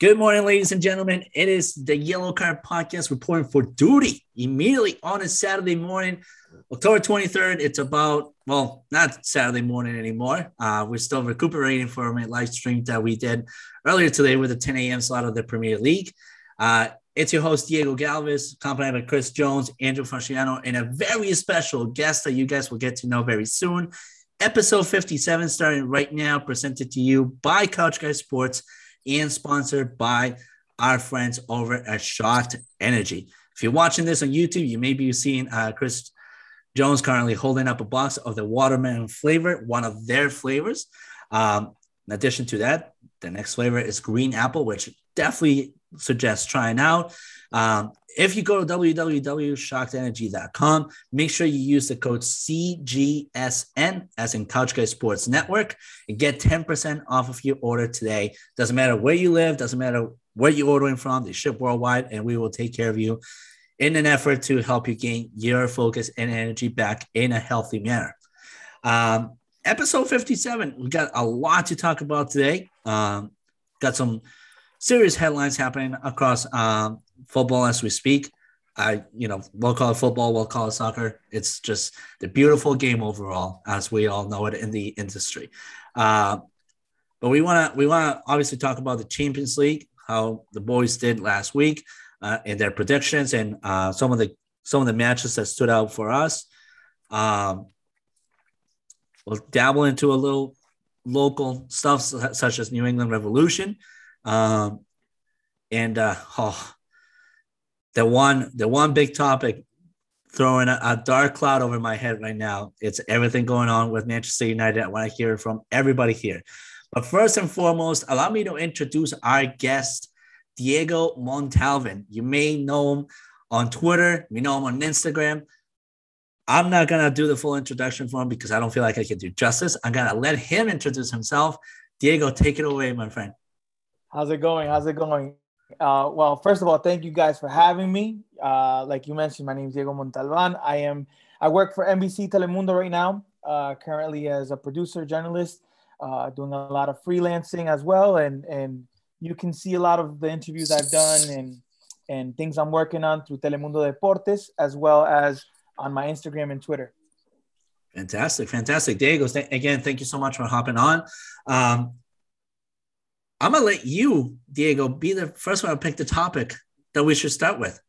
Good morning, ladies and gentlemen. It is the Yellow Card Podcast reporting for duty immediately on a Saturday morning, October 23rd. It's about, well, not Saturday morning anymore. Uh, we're still recuperating from a live stream that we did earlier today with the 10 a.m. slot of the Premier League. Uh, it's your host, Diego Galvez, accompanied by Chris Jones, Andrew Fasciano, and a very special guest that you guys will get to know very soon. Episode 57 starting right now, presented to you by Couch Guy Sports and sponsored by our friends over at Shocked Energy. If you're watching this on YouTube, you may be seeing uh, Chris Jones currently holding up a box of the watermelon flavor, one of their flavors. Um, in addition to that, the next flavor is green apple, which definitely suggests trying out. Um, if you go to www.shockedenergy.com, make sure you use the code CGSN, as in Couch Guy Sports Network, and get 10% off of your order today. Doesn't matter where you live, doesn't matter where you're ordering from, they ship worldwide, and we will take care of you in an effort to help you gain your focus and energy back in a healthy manner. Um, episode 57, we got a lot to talk about today. Um, got some serious headlines happening across um, football as we speak. I, you know, we'll call it football, we'll call it soccer. It's just the beautiful game overall, as we all know it in the industry. Uh, but we want to we want to obviously talk about the Champions League, how the boys did last week, uh, and their predictions, and uh, some of the some of the matches that stood out for us. Um, we'll dabble into a little local stuff such as New England Revolution, um, and uh, oh, the one the one big topic throwing a, a, dark cloud over my head right now. It's everything going on with Manchester United. I want to hear from everybody here. But first and foremost, allow me to introduce our guest, Diego Montalvan. You may know him on Twitter, you know him on Instagram. I'm not gonna do the full introduction for him because I don't feel like I can do justice. I'm gonna let him introduce himself. Diego, take it away, my friend. How's it going? How's it going? Uh, well, first of all, thank you guys for having me. Uh, like you mentioned, my name is Diego Montalvan. I am I work for NBC Telemundo right now, uh, currently as a producer journalist, uh, doing a lot of freelancing as well. And and you can see a lot of the interviews I've done and and things I'm working on through Telemundo Deportes as well as on my Instagram and Twitter. Fantastic, fantastic, Diego. Th- again, thank you so much for hopping on. Um, I'm gonna let you, Diego, be the first one to pick the topic that we should start with.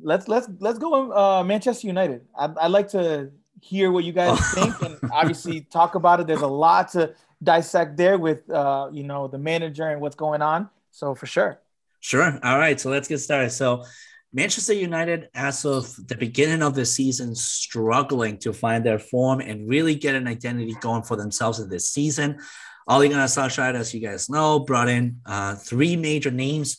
Let's let's let's go uh, Manchester United. I'd, I'd like to hear what you guys think and obviously talk about it. There's a lot to dissect there with uh, you know the manager and what's going on. So for sure. Sure. All right. So let's get started. So Manchester United, as of the beginning of the season, struggling to find their form and really get an identity going for themselves in this season. Ole Gunnar Solskjaer, as you guys know, brought in uh, three major names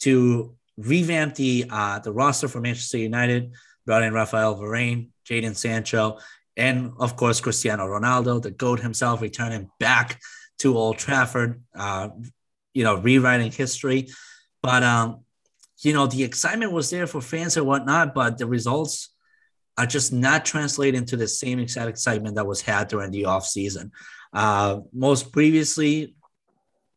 to revamp the uh, the roster for Manchester United. Brought in Rafael Varane, Jadon Sancho, and of course Cristiano Ronaldo, the goat himself, returning back to Old Trafford. Uh, you know, rewriting history. But um, you know, the excitement was there for fans and whatnot, but the results are just not translating to the same exact excitement that was had during the off season. Uh, most previously,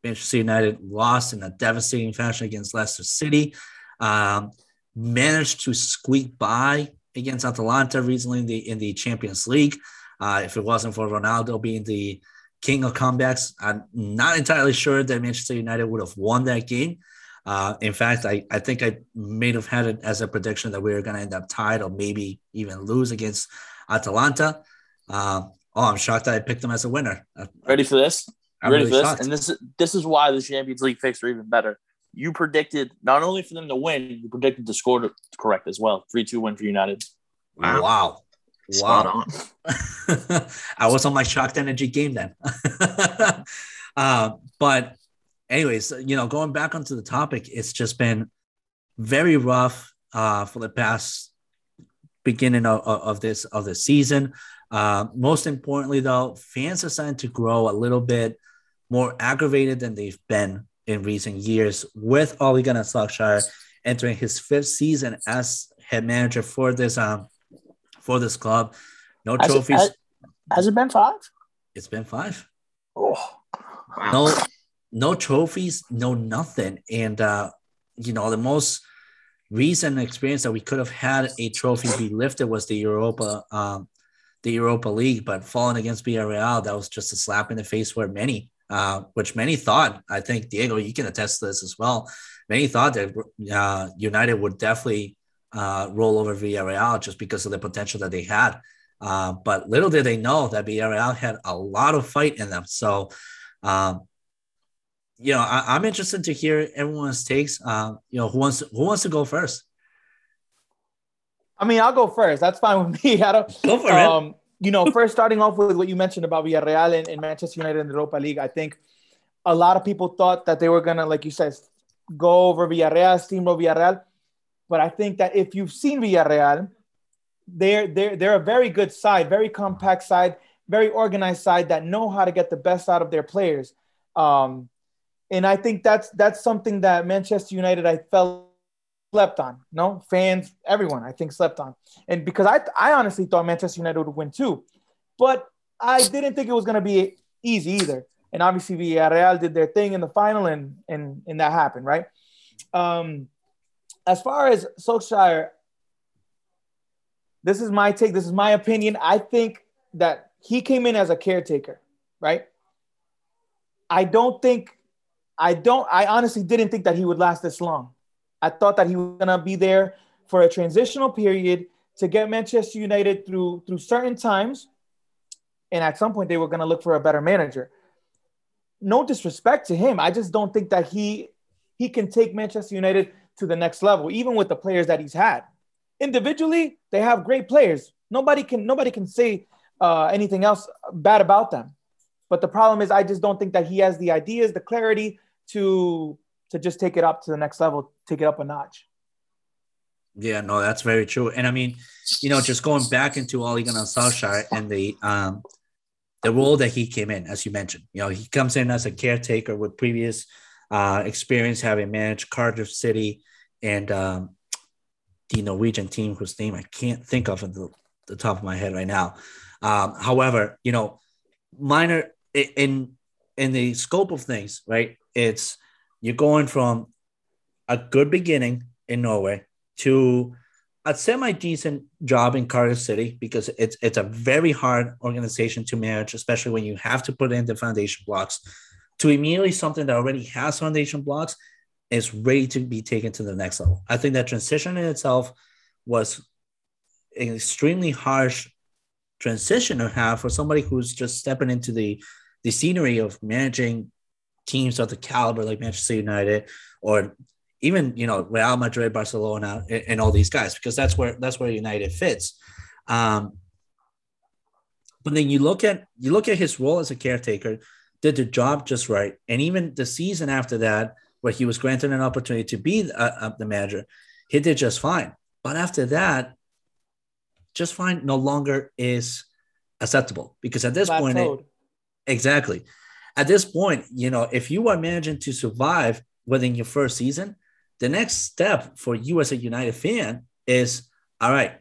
Manchester United lost in a devastating fashion against Leicester City. Um, managed to squeak by against Atalanta recently in the in the Champions League. Uh, if it wasn't for Ronaldo being the king of comebacks, I'm not entirely sure that Manchester United would have won that game. Uh, in fact, I, I think I may have had it as a prediction that we were going to end up tied or maybe even lose against Atalanta. Uh, Oh, I'm shocked that I picked them as a winner. Ready for this? I'm Ready really for this? Shocked. And this this is why the Champions League picks are even better. You predicted not only for them to win, you predicted the score to correct as well. Three two win for United. Wow. Wow. Wow. I was on my shocked energy game then. uh, but anyways, you know, going back onto the topic, it's just been very rough uh, for the past beginning of, of this of the season. Uh, most importantly, though, fans are starting to grow a little bit more aggravated than they've been in recent years with Ole Gunnar Solskjaer entering his fifth season as head manager for this um for this club. No has trophies. It, has, has, it been five? It's been five. Oh, wow. no, no trophies, no nothing. And uh, you know, the most recent experience that we could have had a trophy be lifted was the Europa um, the Europa League, but falling against Villarreal, that was just a slap in the face for many, uh, which many thought. I think Diego, you can attest to this as well. Many thought that uh, United would definitely uh, roll over Villarreal just because of the potential that they had. Uh, but little did they know that Villarreal had a lot of fight in them. So, um, you know, I, am interested to hear everyone's takes. Uh, you know, who wants who wants to go first? I mean, I'll go first. That's fine with me. I don't. Go for um, it. You know, first starting off with what you mentioned about Villarreal and, and Manchester United in the Europa League, I think a lot of people thought that they were gonna, like you said, go over Villarreal, steamroll Villarreal. But I think that if you've seen Villarreal, they're they're they're a very good side, very compact side, very organized side that know how to get the best out of their players. Um, and I think that's that's something that Manchester United I felt slept on. No fans, everyone I think slept on, and because I I honestly thought Manchester United would win too, but I didn't think it was going to be easy either. And obviously Villarreal did their thing in the final, and and and that happened, right? Um, as far as Solskjaer, this is my take. This is my opinion. I think that he came in as a caretaker, right? I don't think, I don't, I honestly didn't think that he would last this long. I thought that he was gonna be there for a transitional period to get Manchester United through through certain times, and at some point they were gonna look for a better manager. No disrespect to him, I just don't think that he he can take Manchester United to the next level, even with the players that he's had individually, they have great players. Nobody can nobody can say uh, anything else bad about them. But the problem is, I just don't think that he has the ideas, the clarity to to just take it up to the next level, take it up a notch. Yeah, no, that's very true. And I mean, you know, just going back into Gunnar Solskjaer and the um the role that he came in, as you mentioned, you know, he comes in as a caretaker with previous uh, experience having managed Cardiff City and um, the Norwegian team whose name I can't think of at the, the top of my head right now. Um, however, you know, minor in in the scope of things, right? It's you're going from a good beginning in Norway to a semi decent job in Cardiff City because it's it's a very hard organization to manage, especially when you have to put in the foundation blocks. To immediately something that already has foundation blocks is ready to be taken to the next level. I think that transition in itself was an extremely harsh transition to have for somebody who's just stepping into the the scenery of managing teams of the caliber like Manchester United or even you know Real Madrid, Barcelona, and, and all these guys because that's where that's where United fits. Um, but then you look at you look at his role as a caretaker, did the job just right, and even the season after that where he was granted an opportunity to be uh, uh, the manager, he did just fine. But after that, just fine no longer is acceptable because at this point, it, exactly. At this point, you know, if you are managing to survive within your first season, the next step for you as a United fan is all right,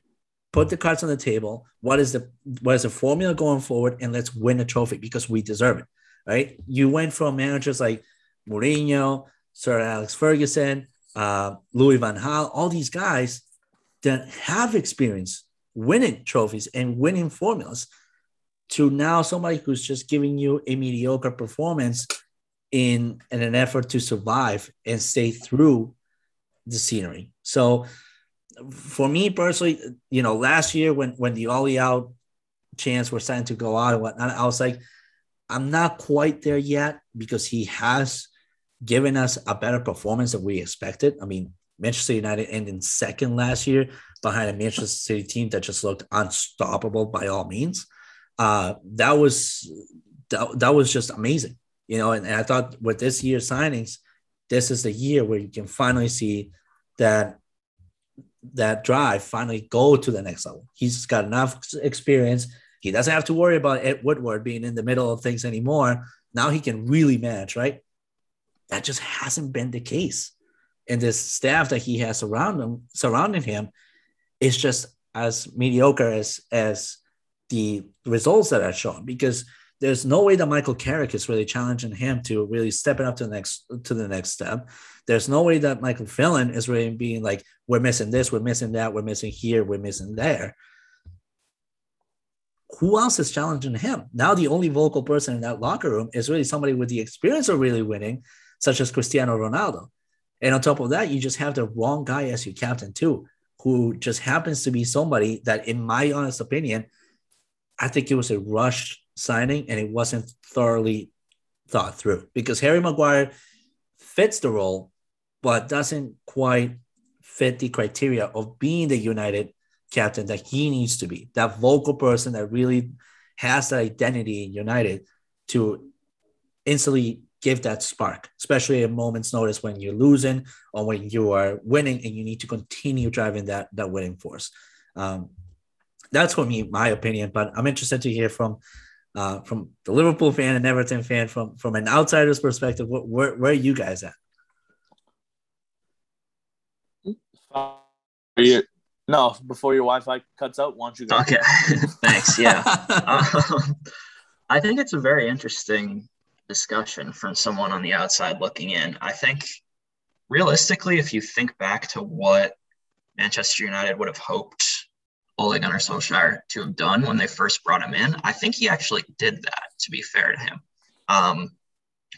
put the cards on the table. What is the what is the formula going forward? And let's win a trophy because we deserve it. Right. You went from managers like Mourinho, Sir Alex Ferguson, uh, Louis Van Gaal, all these guys that have experience winning trophies and winning formulas to now somebody who's just giving you a mediocre performance in, in an effort to survive and stay through the scenery. So for me personally, you know, last year when when the Ole out chance were starting to go out and whatnot, I was like, I'm not quite there yet because he has given us a better performance than we expected. I mean, Manchester United ended second last year behind a Manchester City team that just looked unstoppable by all means. Uh, that was that, that was just amazing, you know. And, and I thought with this year's signings, this is the year where you can finally see that that drive finally go to the next level. He's got enough experience. He doesn't have to worry about Ed Woodward being in the middle of things anymore. Now he can really manage, right? That just hasn't been the case. And this staff that he has around him, surrounding him, is just as mediocre as as the results that are shown. Because there's no way that Michael Carrick is really challenging him to really stepping up to the next to the next step. There's no way that Michael Phelan is really being like, we're missing this, we're missing that, we're missing here, we're missing there. Who else is challenging him? Now the only vocal person in that locker room is really somebody with the experience of really winning, such as Cristiano Ronaldo. And on top of that, you just have the wrong guy as your captain too, who just happens to be somebody that, in my honest opinion, I think it was a rushed signing and it wasn't thoroughly thought through because Harry Maguire fits the role, but doesn't quite fit the criteria of being the United captain that he needs to be, that vocal person that really has that identity in United to instantly give that spark, especially at moment's notice when you're losing or when you are winning and you need to continue driving that that winning force. Um, that's for me, my opinion. But I'm interested to hear from uh, from the Liverpool fan and Everton fan from from an outsider's perspective. Where where, where are you guys at? no, before your Wi-Fi cuts out, why don't you go? Okay, thanks. Yeah, um, I think it's a very interesting discussion from someone on the outside looking in. I think realistically, if you think back to what Manchester United would have hoped Ole Gunnar Solskjaer to have done when they first brought him in. I think he actually did that, to be fair to him. Um,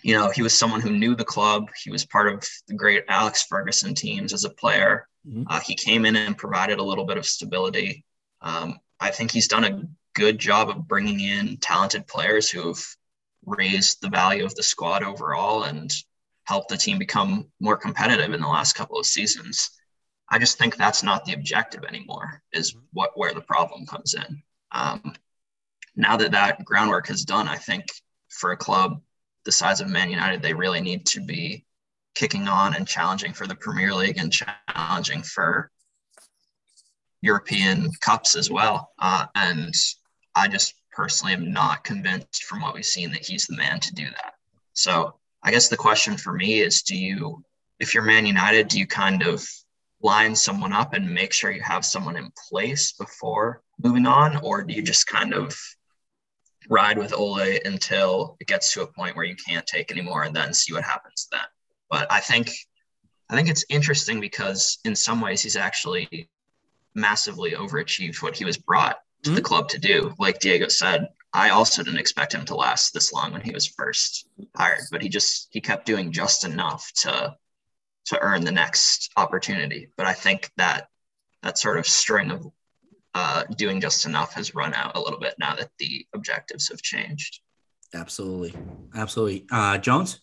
you know, he was someone who knew the club. He was part of the great Alex Ferguson teams as a player. Mm-hmm. Uh, he came in and provided a little bit of stability. Um, I think he's done a good job of bringing in talented players who have raised the value of the squad overall and helped the team become more competitive in the last couple of seasons. I just think that's not the objective anymore. Is what where the problem comes in. Um, now that that groundwork is done, I think for a club the size of Man United, they really need to be kicking on and challenging for the Premier League and challenging for European cups as well. Uh, and I just personally am not convinced from what we've seen that he's the man to do that. So I guess the question for me is do you, if you're Man United, do you kind of line someone up and make sure you have someone in place before moving on, or do you just kind of ride with Ole until it gets to a point where you can't take anymore and then see what happens then? But I think I think it's interesting because in some ways he's actually massively overachieved what he was brought to mm-hmm. the club to do. Like Diego said, I also didn't expect him to last this long when he was first hired, but he just he kept doing just enough to to earn the next opportunity. But I think that that sort of string of uh, doing just enough has run out a little bit now that the objectives have changed. Absolutely, absolutely. Uh, Jones.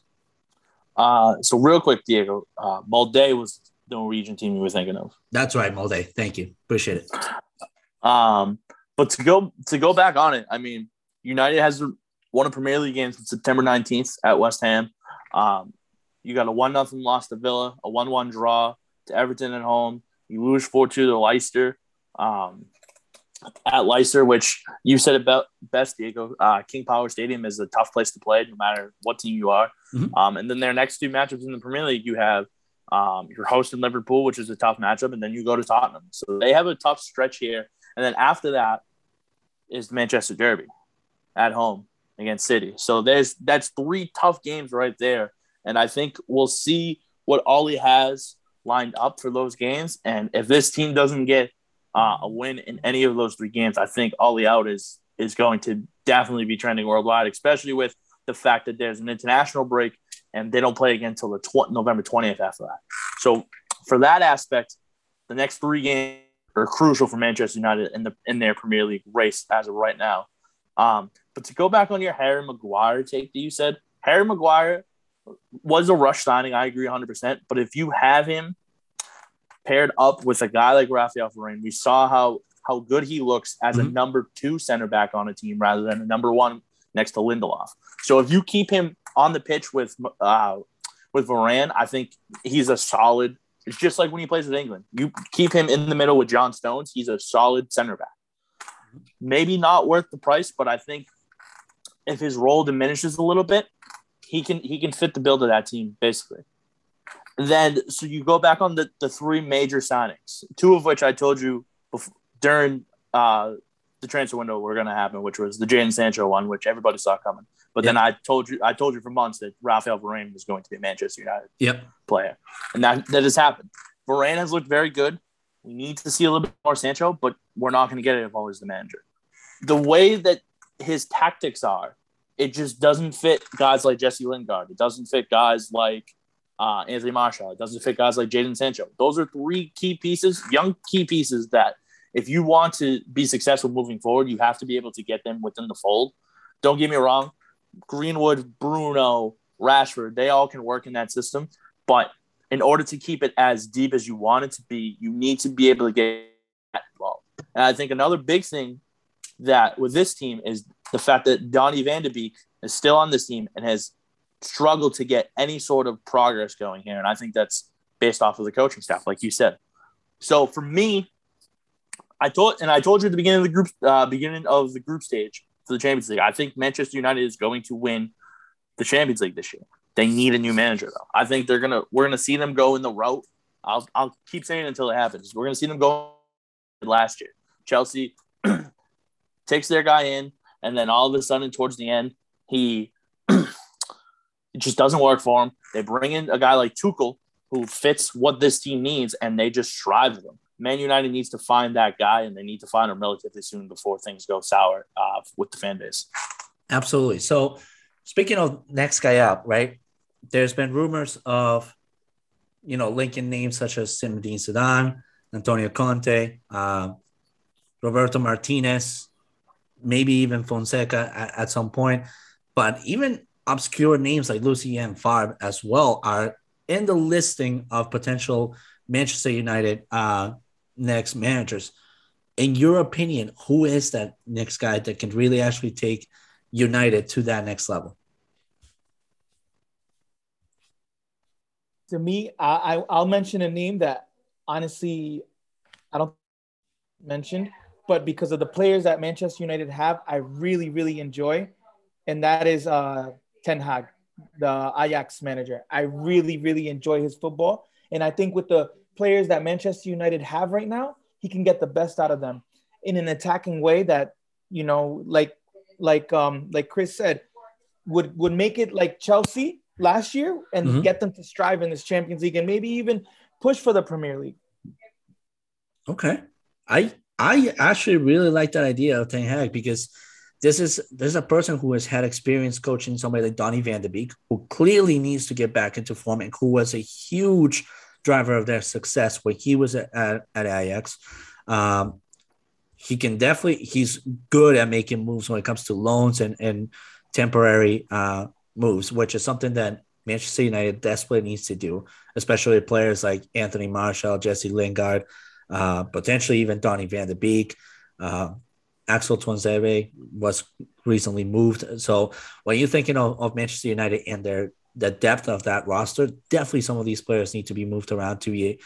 Uh, so real quick, Diego, uh, Molde was the Norwegian team you were thinking of. That's right, Molde. Thank you. Appreciate it. Um, but to go to go back on it, I mean, United has won a Premier League game since September 19th at West Ham. Um, you got a one nothing loss to Villa, a one one draw to Everton at home. You lose four two to Leicester. Um, at Leicester, which you said about best, Diego. Uh, King Power Stadium is a tough place to play, no matter what team you are. Mm-hmm. Um, and then their next two matchups in the Premier League, you have um, you're hosting Liverpool, which is a tough matchup, and then you go to Tottenham. So they have a tough stretch here. And then after that is the Manchester Derby at home against City. So there's that's three tough games right there and I think we'll see what Ole has lined up for those games. And if this team doesn't get uh, a win in any of those three games, I think Ole out is is going to definitely be trending worldwide, especially with the fact that there's an international break and they don't play again until the tw- November 20th after that. So for that aspect, the next three games are crucial for Manchester United in the in their Premier League race as of right now. Um, but to go back on your Harry Maguire take that you said, Harry Maguire was a rush signing. I agree 100%. But if you have him paired up with a guy like Rafael Varane, we saw how how good he looks as mm-hmm. a number two center back on a team rather than a number one next to Lindelof. So if you keep him on the pitch with uh, with Varane, I think he's a solid. It's just like when he plays with England. You keep him in the middle with John Stones, he's a solid center back. Maybe not worth the price, but I think if his role diminishes a little bit, he can he can fit the build of that team basically. Then so you go back on the, the three major signings, two of which I told you before, during uh, the transfer window were going to happen, which was the Jadon Sancho one, which everybody saw coming. But yep. then I told you, I told you for months that Rafael Varane was going to be a Manchester United yep. player, and that that has happened. Varane has looked very good. We need to see a little bit more Sancho, but we're not going to get it if always the manager. The way that his tactics are, it just doesn't fit guys like Jesse Lingard. It doesn't fit guys like uh, Anthony Martial. It doesn't fit guys like Jadon Sancho. Those are three key pieces, young key pieces that if you want to be successful moving forward, you have to be able to get them within the fold. Don't get me wrong, Greenwood, Bruno, Rashford, they all can work in that system. But in order to keep it as deep as you want it to be, you need to be able to get involved. And I think another big thing that with this team is the fact that Donny van de Beek is still on this team and has struggled to get any sort of progress going here. And I think that's based off of the coaching staff, like you said. So for me, I told and I told you at the beginning of the group uh, beginning of the group stage for the Champions League. I think Manchester United is going to win the Champions League this year. They need a new manager though. I think they're gonna we're gonna see them go in the route. I'll I'll keep saying it until it happens. We're gonna see them go last year. Chelsea takes their guy in, and then all of a sudden towards the end, he it just doesn't work for him. They bring in a guy like Tuchel who fits what this team needs, and they just strive with him. Man United needs to find that guy, and they need to find him relatively soon before things go sour uh, with the fan base. Absolutely. So, speaking of next guy up, right? There's been rumors of, you know, linking names such as Zinedine Zidane, Antonio Conte, uh, Roberto Martinez, maybe even Fonseca at, at, some point. But even obscure names like Lucien Favre as well are in the listing of potential Manchester United uh, next managers. In your opinion, who is that next guy that can really actually take United to that next level? To me, I, I will mention a name that honestly I don't mention, but because of the players that Manchester United have, I really really enjoy, and that is uh, Ten Hag, the Ajax manager. I really really enjoy his football, and I think with the players that Manchester United have right now, he can get the best out of them in an attacking way that you know, like like um like Chris said, would would make it like Chelsea last year and mm-hmm. get them to strive in this Champions League and maybe even push for the Premier League. Okay, I I actually really like that idea of Ten Hag because this is this is a person who has had experience coaching somebody like Donny Van de Beek, who clearly needs to get back into form and who was a huge driver of their success when he was at, at, at Ajax. Um, he can definitely he's good at making moves when it comes to loans and, and temporary uh, moves, which is something that Manchester United desperately needs to do, especially players like Anthony Martial, Jesse Lingard, uh, potentially even Donny van de Beek. Uh, Axel Tuanzebe was recently moved. So when you're thinking of, of Manchester United and their the depth of that roster, definitely some of these players need to be moved around to be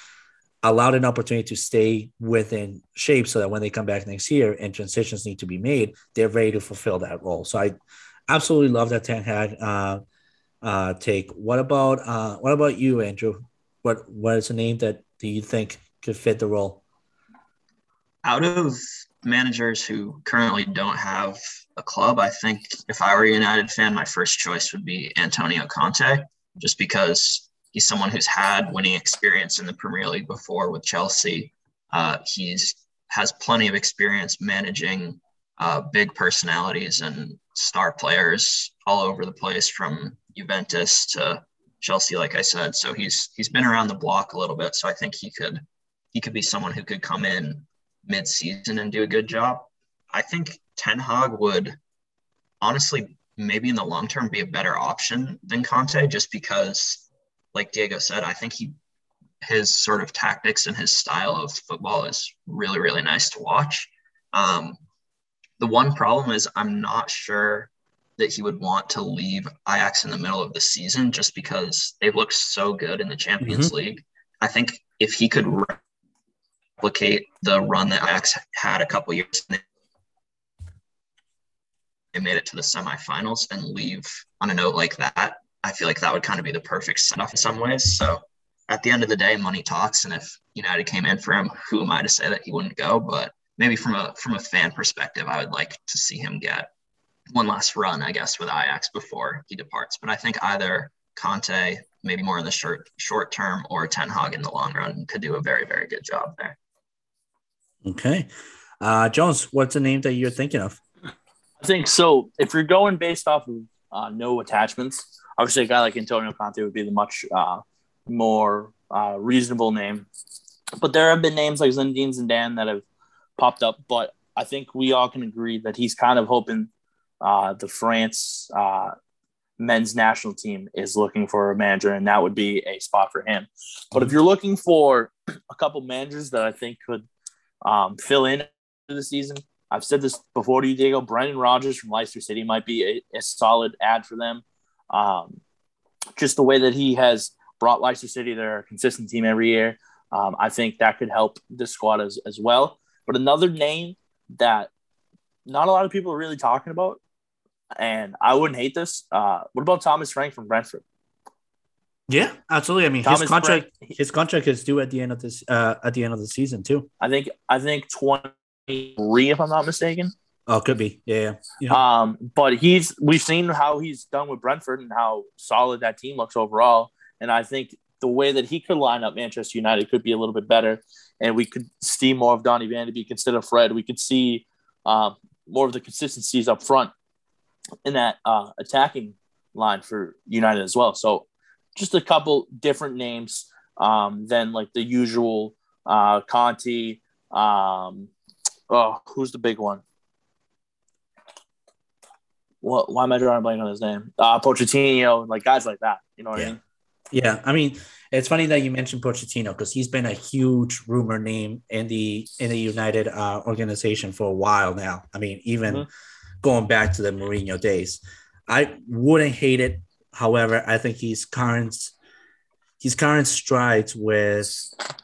allowed an opportunity to stay within shape so that when they come back next year and transitions need to be made, they're ready to fulfill that role. So I absolutely love that Ten Hag uh, uh, take. What about uh, what about you, Andrew? What what is a name that do you think could fit the role? Out of managers who currently don't have a club, I think if I were a United fan, my first choice would be Antonio Conte, just because he's someone who's had winning experience in the Premier League before with Chelsea. Uh, he's has plenty of experience managing uh, big personalities and star players all over the place, from Juventus to Chelsea, like I said. So he's he's been around the block a little bit. So I think he could he could be someone who could come in mid-season and do a good job. I think Ten Hag would honestly maybe in the long term be a better option than Conte just because like Diego said, I think he his sort of tactics and his style of football is really really nice to watch. Um, the one problem is I'm not sure that he would want to leave Ajax in the middle of the season just because they've looked so good in the Champions mm-hmm. League. I think if he could replicate the run that Ajax had a couple years. They made it to the semifinals and leave on a note like that. I feel like that would kind of be the perfect send off in some ways. So at the end of the day, money talks. And if United came in for him, who am I to say that he wouldn't go? But maybe from a from a fan perspective, I would like to see him get one last run, I guess, with Ajax before he departs. But I think either Conte, maybe more in the short short term, or Ten Hag in the long run, could do a very very good job there. Okay, uh, Jones, what's the name that you're thinking of? I think so. If you're going based off of uh, no attachments, obviously a guy like Antonio Conte would be the much uh, more uh, reasonable name. But there have been names like Zinedine Zidane that have popped up. But I think we all can agree that he's kind of hoping uh, the France uh, men's national team is looking for a manager, and that would be a spot for him. But if you're looking for a couple managers that I think could um, fill in the season, I've said this before to you, Diego. Brendan Rodgers from Leicester City might be a, a solid ad for them. Um, just the way that he has brought Leicester City, they're a consistent team every year. Um, I think that could help this squad as, as well. But another name that not a lot of people are really talking about, and I wouldn't hate this. Uh, what about Thomas Frank from Brentford? Yeah, absolutely. I mean, Thomas his contract his contract is due at the end of this uh, at the end of the season too. I think I think twenty three, if I'm not mistaken. Oh, could be. Yeah, yeah. Um, but he's we've seen how he's done with Brentford and how solid that team looks overall. And I think the way that he could line up Manchester United could be a little bit better. And we could see more of Donny Van de Beek instead of Fred. We could see um, more of the consistencies up front in that uh, attacking line for United as well. So just a couple different names um, than like the usual uh, Conte. Um, oh, who's the big one? What? Why am I drawing a blank on his name? Uh, Pochettino, like guys like that. You know what yeah. I mean? Yeah, I mean, it's funny that you mentioned Pochettino because he's been a huge rumor name in the in the United uh, organization for a while now. I mean, even mm-hmm. going back to the Mourinho days, I wouldn't hate it. However, I think he's current his current strides with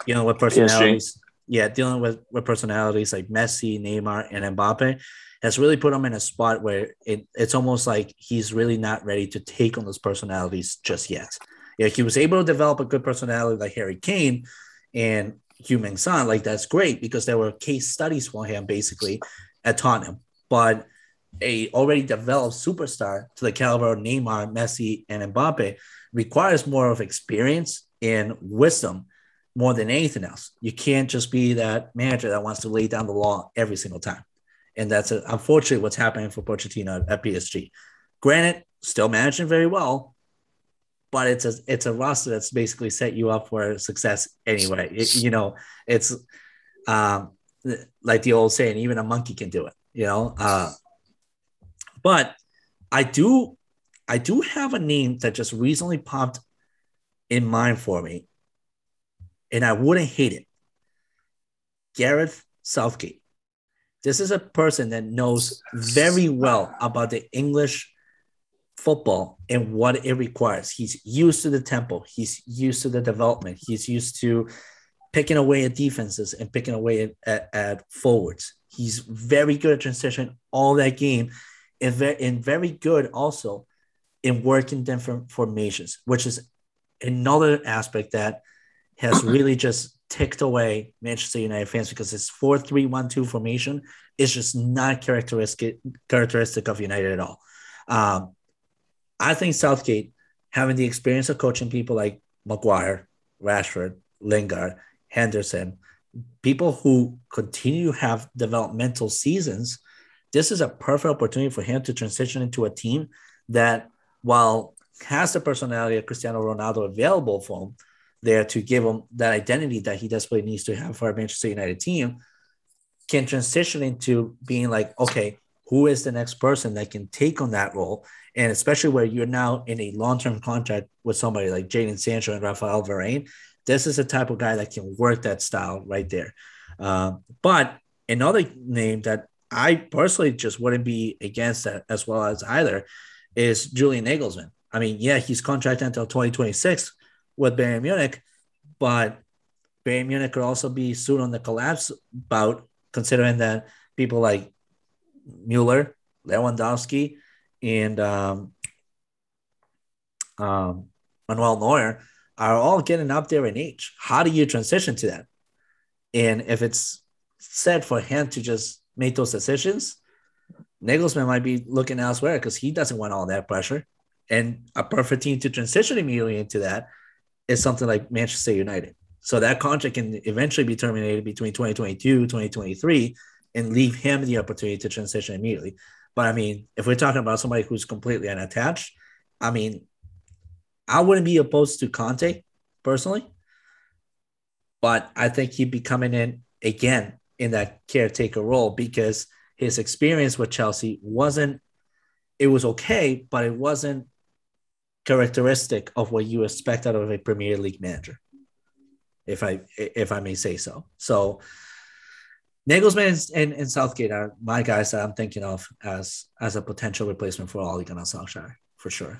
you know with personalities, yeah, dealing with with personalities like Messi, Neymar, and Mbappe has really put him in a spot where it, it's almost like he's really not ready to take on those personalities just yet know, he was able to develop a good personality like Harry Kane and Heung-min Son. Like that's great because there were case studies for him basically at Tottenham. But a already developed superstar to the caliber of Neymar, Messi, and Mbappe requires more of experience and wisdom more than anything else. You can't just be that manager that wants to lay down the law every single time. And that's a, unfortunately what's happening for Pochettino at PSG. Granted, still managing very well, but it's a it's a roster that's basically set you up for success anyway. It, you know, it's um, like the old saying, even a monkey can do it. You know, uh, but I do I do have a name that just recently popped in mind for me, and I wouldn't hate it. Gareth Southgate. This is a person that knows very well about the English football and what it requires. He's used to the tempo, he's used to the development, he's used to picking away at defenses and picking away at, at, forwards. He's very good at transition all that game and very, and very good also in working different formations, which is another aspect that has really just ticked away Manchester United fans because this 4 3 1 2 formation is just not characteristic characteristic of United at all. Um, I think Southgate, having the experience of coaching people like Maguire, Rashford, Lingard, Henderson, people who continue to have developmental seasons, this is a perfect opportunity for him to transition into a team that, while has the personality of Cristiano Ronaldo available for him there to give him that identity that he desperately needs to have for a Manchester United team, can transition into being like, okay, who is the next person that can take on that role and especially where you're now in a long-term contract with somebody like Jadon Sancho and Rafael Varane, this is the type of guy that can work that style right there. Uh, but another name that I personally just wouldn't be against that as well as either is Julian Nagelsmann. I mean, yeah, he's contracted until 2026 with Bayern Munich, but Bayern Munich could also be soon on the collapse bout, considering that people like Mueller, Lewandowski, and um, um, Manuel Neuer are all getting up there in age. How do you transition to that? And if it's said for him to just make those decisions, Nagelsmann might be looking elsewhere because he doesn't want all that pressure. And a perfect team to transition immediately into that is something like Manchester United. So that contract can eventually be terminated between 2022, 2023, and leave him the opportunity to transition immediately. But I mean, if we're talking about somebody who's completely unattached, I mean, I wouldn't be opposed to Conte personally, but I think he'd be coming in again in that caretaker role because his experience with Chelsea wasn't, it was okay, but it wasn't characteristic of what you expect out of a Premier League manager, if I if I may say so. So Nagelsmann and, and Southgate are my guys that I'm thinking of as as a potential replacement for Ole Gunnar Solskjaer for sure.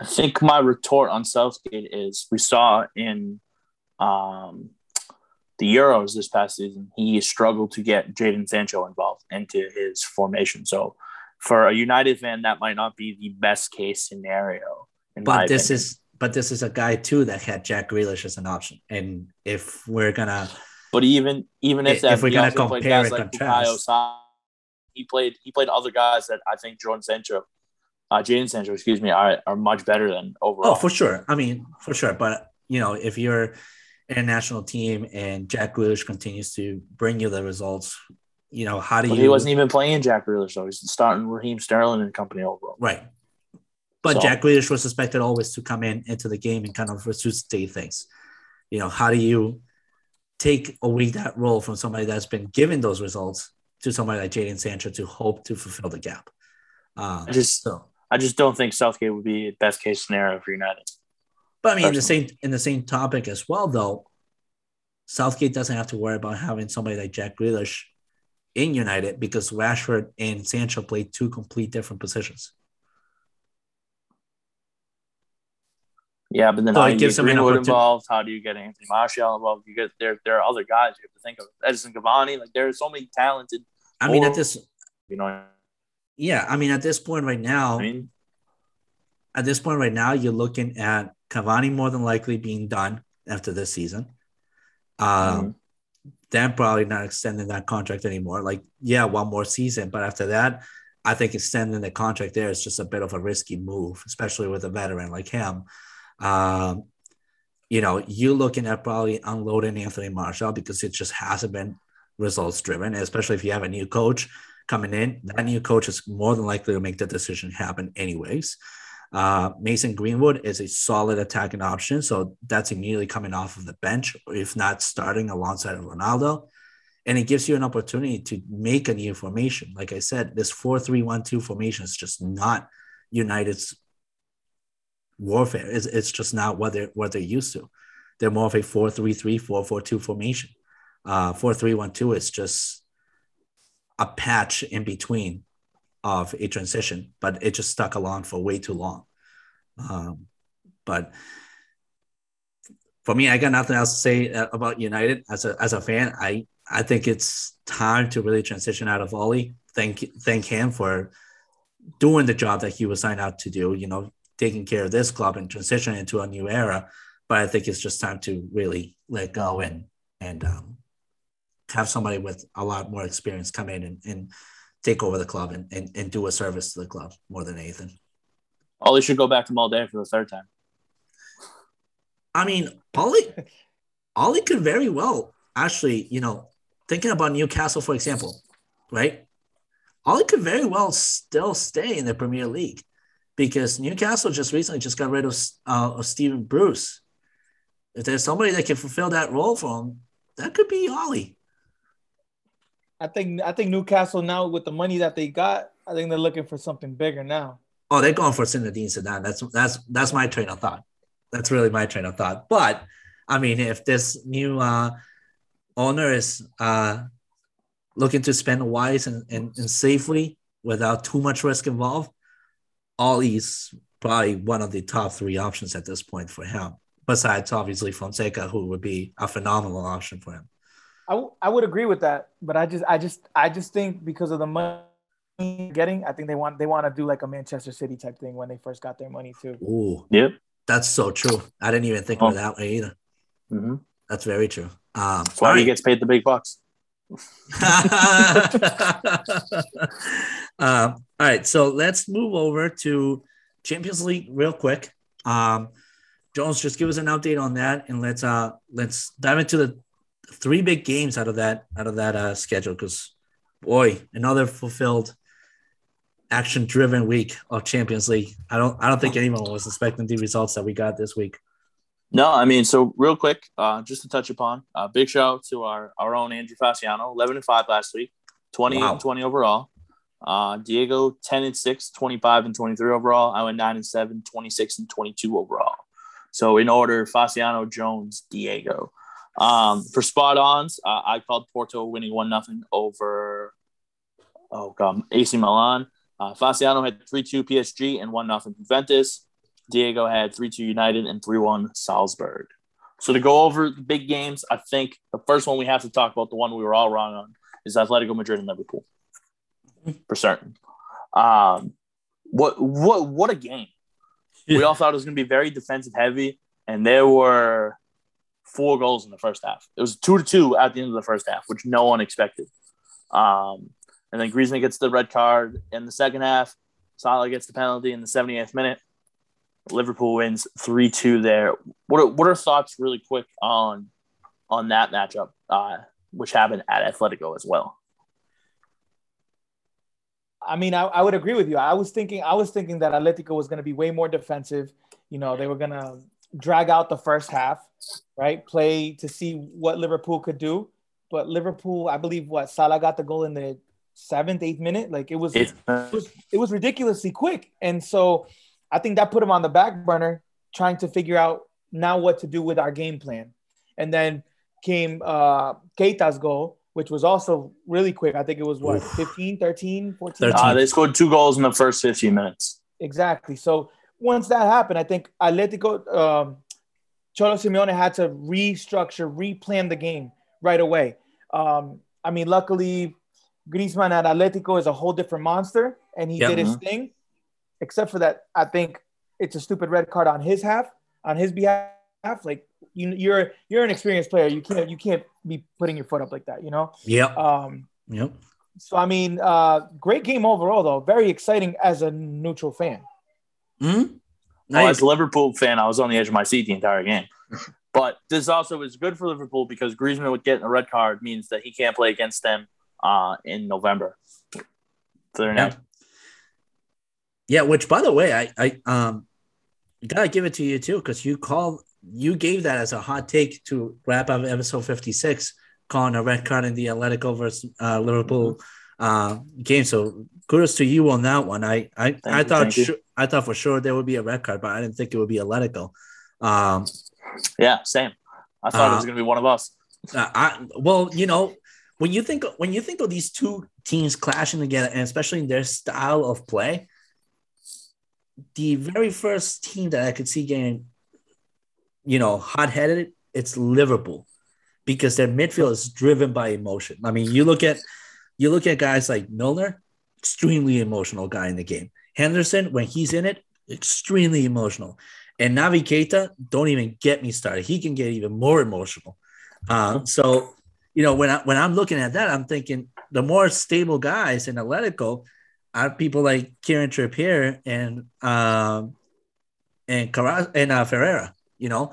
I think my retort on Southgate is we saw in um, the Euros this past season, he struggled to get Jadon Sancho involved into his formation. So for a United fan, that might not be the best case scenario. but this opinion. is but this is a guy too that had Jack Grealish as an option. And if we're gonna but even even if that, if we're gonna compare and like contrast, he played he played other guys that I think Jordan Sancho, uh, Jadon Sancho, excuse me, are, are much better than overall. Oh, for sure. I mean, for sure. But you know, if you're international team and Jack Grealish continues to bring you the results, you know, how do you? He wasn't even playing Jack Grealish, so he's starting Raheem Sterling and company overall. Right. But so, Jack Grealish was expected always to come in into the game and kind of resuscitate things. You know, how do you take away that role from somebody that's been given those results to somebody like Jadon Sancho to hope to fulfill the gap. Um, I just so. I just don't think Southgate would be best case scenario for United. But I mean, in the same in the same topic as well, though, Southgate doesn't have to worry about having somebody like Jack Grealish in United because Rashford and Sancho play two complete different positions. Yeah, but then so how do you get Greenwood involved? How do you get Anthony Martial involved? You get there. There are other guys you have to think of. Edison Cavani. Like there are so many talented. I mean, at this, you know. Yeah, I mean, at this point right now, I mean, at this point right now, you're looking at Cavani more than likely being done after this season. Um, mm-hmm. then probably not extending that contract anymore. Like, yeah, one more season, but after that, I think extending the contract there is just a bit of a risky move, especially with a veteran like him. Um, you know, you looking at probably unloading Anthony Martial because it just hasn't been results driven, especially if you have a new coach coming in. That new coach is more than likely to make the decision happen, anyways. Uh, Mason Greenwood is a solid attacking option, so that's immediately coming off of the bench, if not starting alongside of Ronaldo. And it gives you an opportunity to make a new formation. Like I said, this 4 3 1 2 formation is just not United's warfare. It's, it's just not what they're what they're used to. They're more of a 4-3-3, 4-4-2 formation. Uh 4-3-1-2 is just a patch in between of a transition, but it just stuck along for way too long. Um, but for me, I got nothing else to say uh, about United as a as a fan. I I think it's time to really transition out of Ole. Thank thank him for doing the job that he was signed out to do. You know, taking care of this club and transitioning into a new era. But I think it's just time to really let go and and um, have somebody with a lot more experience come in and, and take over the club and, and, and do a service to the club more than anything. Ole should go back to Molde for the third time. I mean, Ole, Ole could very well actually, you know, thinking about Newcastle, for example, right? Ole could very well still stay in the Premier League because Newcastle just recently just got rid of, uh, of Stephen Bruce. If there's somebody that can fulfill that role for him, that could be Ole. I think I think Newcastle now with the money that they got, I think they're looking for something bigger now. Oh, they're going for Zinedine Zidane. That's that's that's my train of thought. That's really my train of thought. But I mean, if this new uh, owner is uh, looking to spend wise and, and, and safely without too much risk involved, Ole's probably one of the top three options at this point for him. Besides, obviously, Fonseca, who would be a phenomenal option for him. I, w- I would agree with that, but I just I just I just think because of the money getting, I think they want they want to do like a Manchester City type thing when they first got their money too. Ooh, yep, that's so true. I didn't even think oh. of that way either. Mm-hmm. That's very true. Um, That's why right. he gets paid the big bucks. uh, all right, so let's move over to Champions League real quick. Um, Jones, just give us an update on that, and let's uh let's dive into the three big games out of that out of that uh, schedule. Because boy, another fulfilled, action-driven week of Champions League. I don't I don't think anyone was expecting the results that we got this week. No, I mean, so real quick, uh, just to touch upon, uh, big shout out to our, our own Andrew Fasciano, 11 and 5 last week, 20 wow. and 20 overall. Uh, Diego, 10 and 6, 25 and 23 overall. I went 9 and 7, 26 and 22 overall. So in order, Fasciano, Jones, Diego. Um, for spot ons, uh, I called Porto winning 1 nothing over, oh, God, AC Milan. Uh, Fasciano had 3 2 PSG and 1 nothing Juventus. Diego had 3 2 United and 3 1 Salzburg. So to go over the big games, I think the first one we have to talk about, the one we were all wrong on, is Atletico Madrid and Liverpool. For certain. Um, what what what a game. We all thought it was going to be very defensive heavy, and there were four goals in the first half. It was two to two at the end of the first half, which no one expected. Um, and then Griezmann gets the red card in the second half. Salah gets the penalty in the 78th minute. Liverpool wins three two there. What are, what are thoughts really quick on on that matchup, uh, which happened at Atletico as well? I mean, I, I would agree with you. I was thinking I was thinking that Atletico was going to be way more defensive. You know, they were going to drag out the first half, right? Play to see what Liverpool could do. But Liverpool, I believe, what Salah got the goal in the seventh, eighth minute. Like it was, it was, it was ridiculously quick. And so I think that put him on the back burner, trying to figure out now what to do with our game plan. And then came uh, Keita's goal, which was also really quick. I think it was what, Oof. 15, 13, 14? Uh, they scored two goals in the first 15 minutes. Exactly. So once that happened, I think Atletico, um, Cholo Simeone had to restructure, replan the game right away. Um, I mean, luckily, Griezmann at Atletico is a whole different monster, and he did his thing except for that, I think it's a stupid red card on his half, on his behalf. Like you, you're you're an experienced player. You can't you can't be putting your foot up like that. You know. Yeah. Um. Yep. So I mean, uh, great game overall, though. Very exciting as a neutral fan. Hmm. Well, as a Liverpool fan, I was on the edge of my seat the entire game. but this also is good for Liverpool because Griezmann would get a red card means that he can't play against them uh, in November for their next yeah, which by the way, I I um gotta give it to you too, because you call you gave that as a hot take to wrap up episode 56, calling a red card in the Atletico versus uh, Liverpool uh, game. So kudos to you on that one. I I, thank I you, thought sure, I thought for sure there would be a red card, but I didn't think it would be Atletico. Um, yeah, same. I thought uh, it was uh, gonna be one of us. Uh, I well, you know, when you think when you think of these two teams clashing together, and especially in their style of play, the very first team that I could see getting, you know, hot headed, it's Liverpool, because their midfield is driven by emotion. I mean, you look at you look at guys like Milner, extremely emotional guy in the game. Henderson, when he's in it, extremely emotional. And Naby Keita, don't even get me started. He can get even more emotional. Um, so, you know, when I when I'm looking at that, I'm thinking the more stable guys in Atletico, are people like Kieran Trippier and um and Cara- and uh, Ferreira. You know,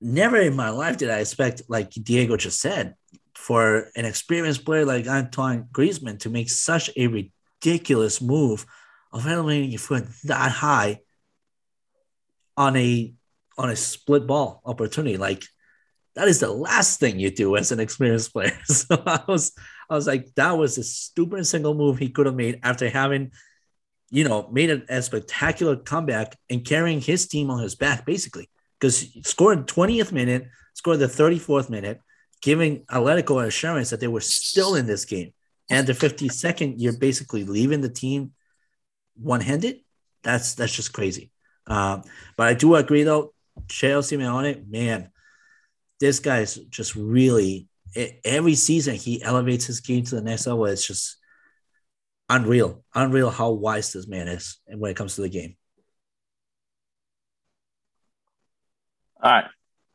never in my life did I expect, like Diego just said, for an experienced player like Antoine Griezmann to make such a ridiculous move of elevating your foot that high on a on a split ball opportunity. Like that is the last thing you do as an experienced player. So I was I was like, that was the stupid single move he could have made after having, you know, made a, a spectacular comeback and carrying his team on his back, basically. Because scored 20th minute, scored the 34th minute, giving Atletico an assurance that they were still in this game. And the 52nd, you're basically leaving the team one-handed. That's that's just crazy. Um, but I do agree though, Cholo Simeone, man, this guy's just really every season he elevates his game to the next level. It's just unreal, unreal how wise this man is when it comes to the game. All right,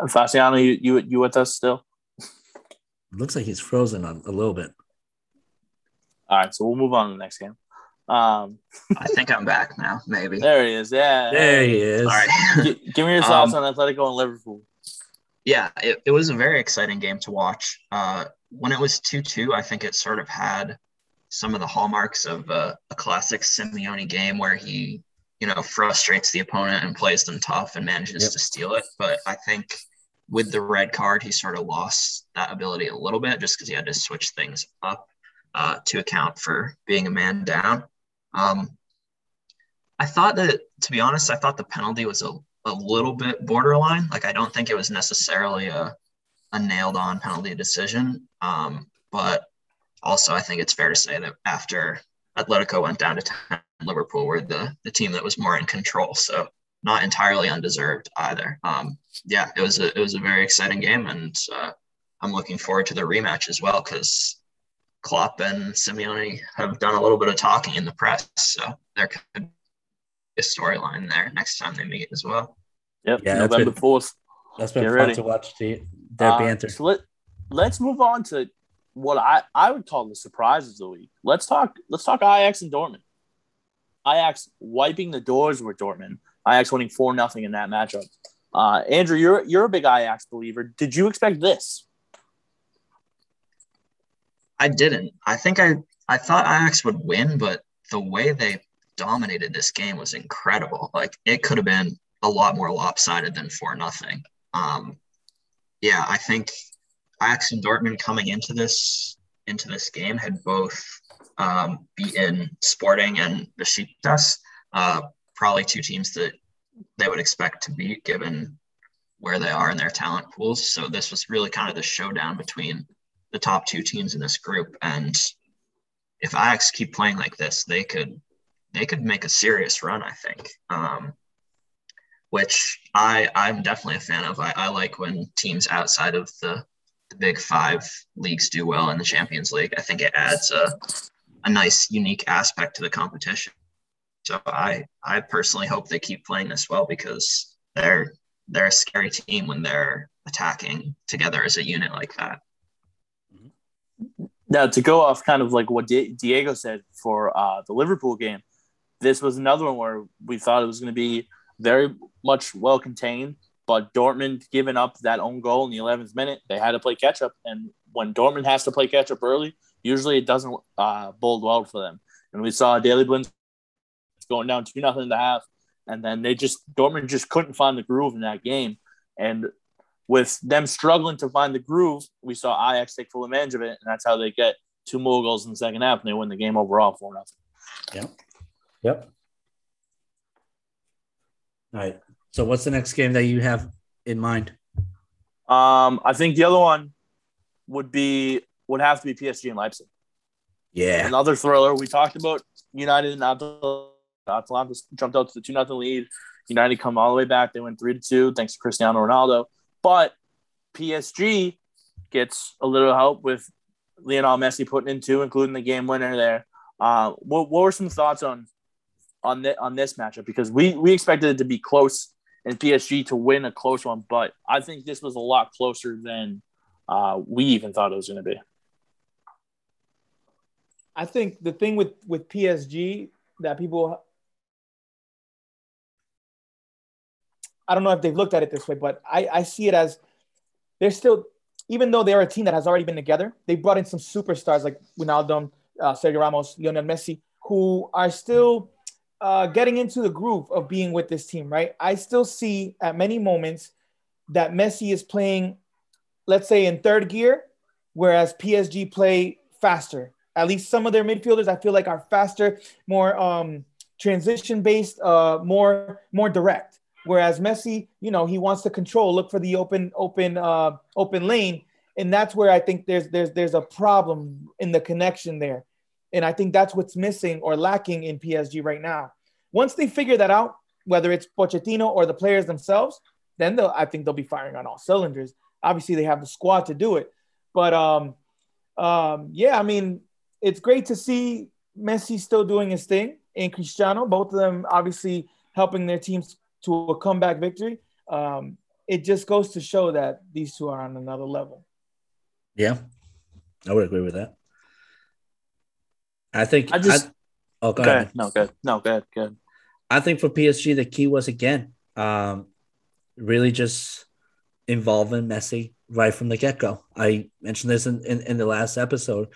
Fasciano, you you you with us still? Looks like he's frozen a, a little bit. All right, so we'll move on to the next game. Um, I think I'm back now. Maybe. there he is. Yeah. There he is. All right. G- give me your thoughts Um, on Atletico and Liverpool. yeah, it, it was a very exciting game to watch. Uh, when it was 2 2, I think it sort of had some of the hallmarks of uh, a classic Simeone game where he, you know, frustrates the opponent and plays them tough and manages Yep. to steal it. But I think with the red card, he sort of lost that ability a little bit just because he had to switch things up uh, to account for being a man down. Um, I thought that, to be honest, I thought the penalty was a, a little bit borderline. Like, I don't think it was necessarily a, a nailed on penalty decision. Um, but also, I think it's fair to say that after Atletico went down to 10, Liverpool were the, the team that was more in control. So, not entirely undeserved either. Um, yeah, it was a, it was a very exciting game, and uh, I'm looking forward to the rematch as well because Klopp and Simeone have done a little bit of talking in the press, so there could be a storyline there next time they meet as well. Yep. Yeah, November 4th. That's been Get fun ready. to watch the, their Uh, banter. So let, let's move on to what I, I would call the surprises of the week. Let's talk let's talk Ajax and Dortmund. Ajax wiping the doors with Dortmund. Ajax winning four nothing in that matchup. Uh, Andrew, you're you're a big Ajax believer. Did you expect this? I didn't. I think I I thought Ajax would win, but the way they dominated this game was incredible. Like it could have been a lot more lopsided than four nothing. Um, yeah, I think Ajax and Dortmund coming into this into this game had both um, beaten Sporting and Besiktas, uh, probably two teams that they would expect to beat given where they are in their talent pools. So this was really kind of the showdown between the top two teams in this group. And if Ajax keep playing like this, they could they could make a serious run, I think. Um, which I I'm definitely a fan of. I, I like when teams outside of the, the big five leagues do well in the Champions League. I think it adds a a nice unique aspect to the competition. So I I personally hope they keep playing this well because they're they're a scary team when they're attacking together as a unit like that. Now to go off kind of like what Di- Diego said for uh, the Liverpool game, this was another one where we thought it was going to be very much well contained, but Dortmund giving up that own goal in the 11th minute, they had to play catch up, and when Dortmund has to play catch up early, usually it doesn't uh, bode well for them. And we saw Daley Blind going down two nothing in the half, and then they just Dortmund just couldn't find the groove in that game, and with them struggling to find the groove, we saw Ajax take full advantage of it, and that's how they get two more goals in the second half, and they win the game overall four nothing. Yep. Yep. All right. So what's the next game that you have in mind? Um, I think the other one would be would have to be PSG and Leipzig. Yeah. Another thriller. We talked about United and. Atalanta jumped out to the two nothing lead. United come all the way back. They win three to two thanks to Cristiano Ronaldo. But PSG gets a little help with Lionel Messi putting in two, including the game winner there. Uh, what, what were some thoughts on on the, on this matchup? Because we we expected it to be close and PSG to win a close one, but I think this was a lot closer than uh, we even thought it was going to be. I think the thing with with PSG that people I don't know if they've looked at it this way, but I, I see it as they're still, even though they're a team that has already been together, they brought in some superstars like Ronaldo, uh, Sergio Ramos, Lionel Messi, who are still uh, getting into the groove of being with this team, right? I still see at many moments that Messi is playing, let's say, in third gear, whereas PSG play faster. At least some of their midfielders, I feel like, are faster, more um, transition based, uh, more more direct. Whereas Messi, you know, he wants to control, look for the open, open, uh, open lane, and that's where I think there's there's there's a problem in the connection there, and I think that's what's missing or lacking in PSG right now. Once they figure that out, whether it's Pochettino or the players themselves, then they'll I think they'll be firing on all cylinders. Obviously, they have the squad to do it, but um, um, yeah, I mean, it's great to see Messi still doing his thing and Cristiano, both of them obviously helping their teams to a comeback victory. Um, it just goes to show that these two are on another level. Yeah. I would agree with that. I think I just- I- oh, go Go ahead. ahead. No, good. No, good. Good. I think for PSG, the key was again, um, really just involving Messi right from the get go. I mentioned this in, in, in the last episode.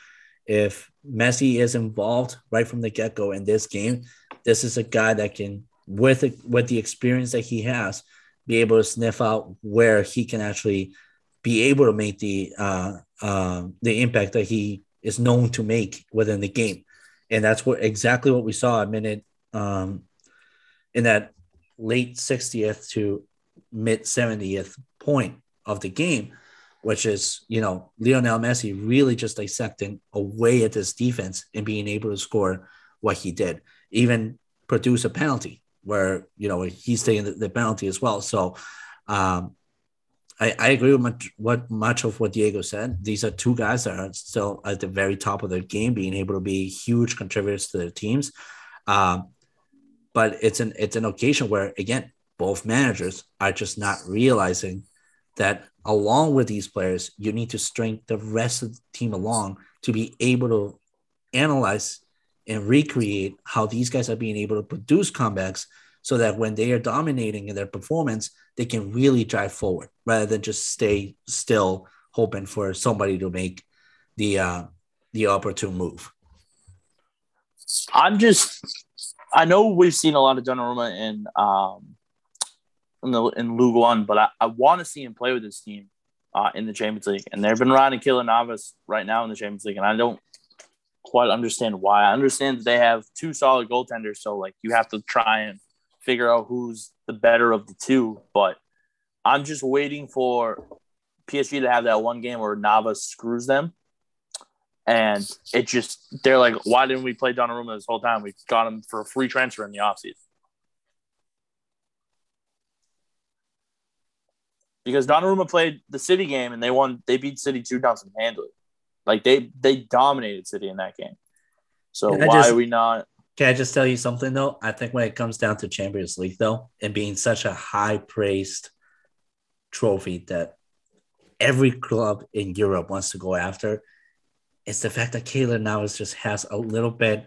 If Messi is involved right from the get go in this game, this is a guy that can, with it, with the experience that he has, be able to sniff out where he can actually be able to make the uh, um, the impact that he is known to make within the game, and that's what exactly what we saw a minute um, in that late 60th to mid 70th point of the game, which is, you know, Lionel Messi really just dissecting away at this defense and being able to score what he did, even produce a penalty where, you know, he's taking the, the penalty as well. So, um, I, I agree with much, what much of what Diego said. These are two guys that are still at the very top of their game, being able to be huge contributors to their teams. Um, but it's an it's an occasion where again both managers are just not realizing that along with these players you need to string the rest of the team along to be able to analyze and recreate how these guys are being able to produce comebacks so that when they are dominating in their performance they can really drive forward rather than just stay still hoping for somebody to make the uh the opportune move I'm just. I know we've seen a lot of Donnarumma in um in the in 1, but I, I want to see him play with his team uh, in the Champions League. And they've been riding Keylor Navas right now in the Champions League, and I don't quite understand why. I understand that they have two solid goaltenders, so like you have to try and figure out who's the better of the two. But I'm just waiting for PSG to have that one game where Navas screws them. And it just, they're like, why didn't we play Donnarumma this whole time? We got him for a free transfer in the offseason. Because Donnarumma played the City game and they won, they beat City two nothing handily. Like they they dominated City in that game. So why just- are we not? Can I just tell you something though? I think when it comes down to Champions League though, and being such a high praised trophy that every club in Europe wants to go after, it's the fact that Keylor Navas just has a little bit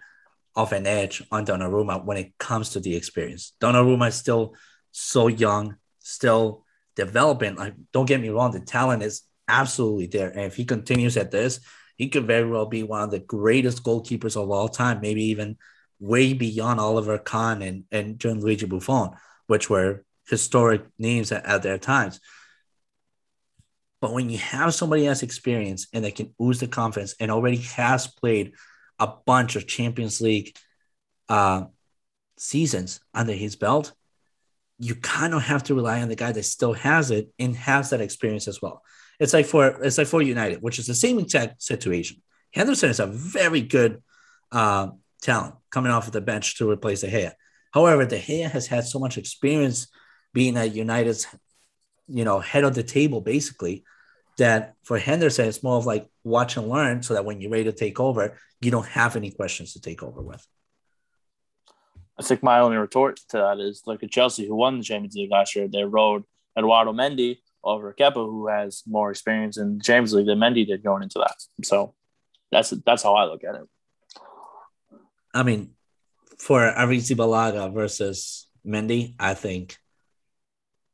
of an edge on Donnarumma when it comes to the experience. Donnarumma is still so young, still developing. Like, don't get me wrong, the talent is absolutely there. And if he continues at this, he could very well be one of the greatest goalkeepers of all time, maybe even way beyond Oliver Kahn and, and Gianluigi Buffon, which were historic names at, at their times. But when you have somebody has experience and that can ooze the confidence and already has played a bunch of Champions League uh, seasons under his belt, you kind of have to rely on the guy that still has it and has that experience as well. It's like for it's like for United, which is the same exact situation. Henderson is a very good uh, talent coming off of the bench to replace De Gea. However, De Gea has had so much experience being at United's, you know, head of the table basically, that for Henderson it's more of like watch and learn, so that when you're ready to take over, you don't have any questions to take over with. I think my only retort to that is look at Chelsea, who won the Champions League last year. They rode Eduardo Mendy over Kepa, who has more experience in the Champions League than Mendy did going into that. So that's that's how I look at it. I mean, for Arrizabalaga versus Mendy, I think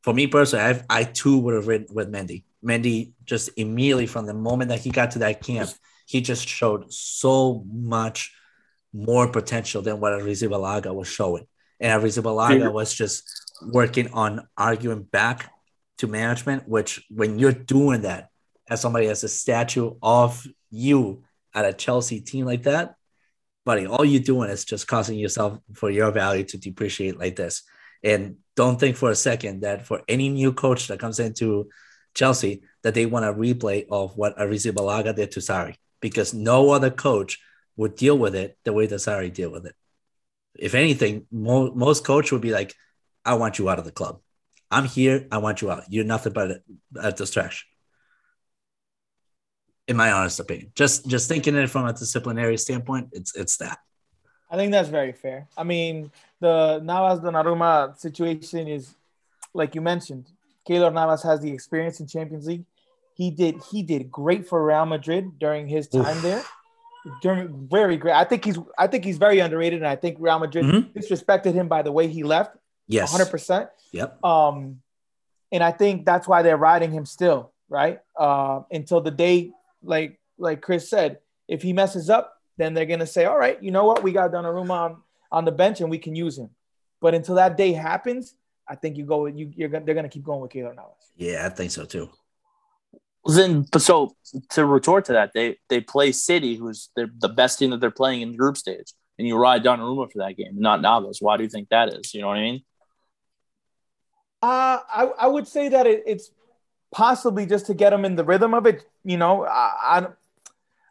for me personally, I, I too would have written with Mendy. Mendy just immediately from the moment that he got to that camp, he just showed so much more potential than what Arrizabalaga was showing. And Arrizabalaga was just working on arguing back to management, which when you're doing that as somebody as a statue of you at a Chelsea team like that, buddy, all you're doing is just causing yourself for your value to depreciate like this. And don't think for a second that for any new coach that comes into Chelsea that they want a replay of what Arrizabalaga did to Sarri, because no other coach would deal with it the way that Sarri deal with it. If anything, mo- most coach would be like, "I want you out of the club. I'm here. I want you out. You're nothing but a, a distraction." In my honest opinion, just just thinking it from a disciplinary standpoint, it's it's that. I think that's very fair. I mean, the Navas Donnarumma situation is, like you mentioned, Keylor Navas has the experience in Champions League. He did he did great for Real Madrid during his time Oof. there. During very great. I think he's I think he's very underrated, and I think Real Madrid mm-hmm. disrespected him by the way he left. Yes, hundred percent. Yep. Um, and I think that's why they're riding him still, right? Uh, until the day, like like Chris said, if he messes up, then they're gonna say, all right, you know what, we got Donnarumma on on the bench and we can use him. But until that day happens, I think you go. You you're they're gonna keep going with Keylor Navas. Yeah, I think so too. Then, so to retort to that, they they play City, who's the best team that they're playing in the group stage, and you ride Donnarumma for that game, not Navas. Why do you think that is? You know what I mean? Uh, I I would say that it, it's possibly just to get them in the rhythm of it. You know, I, I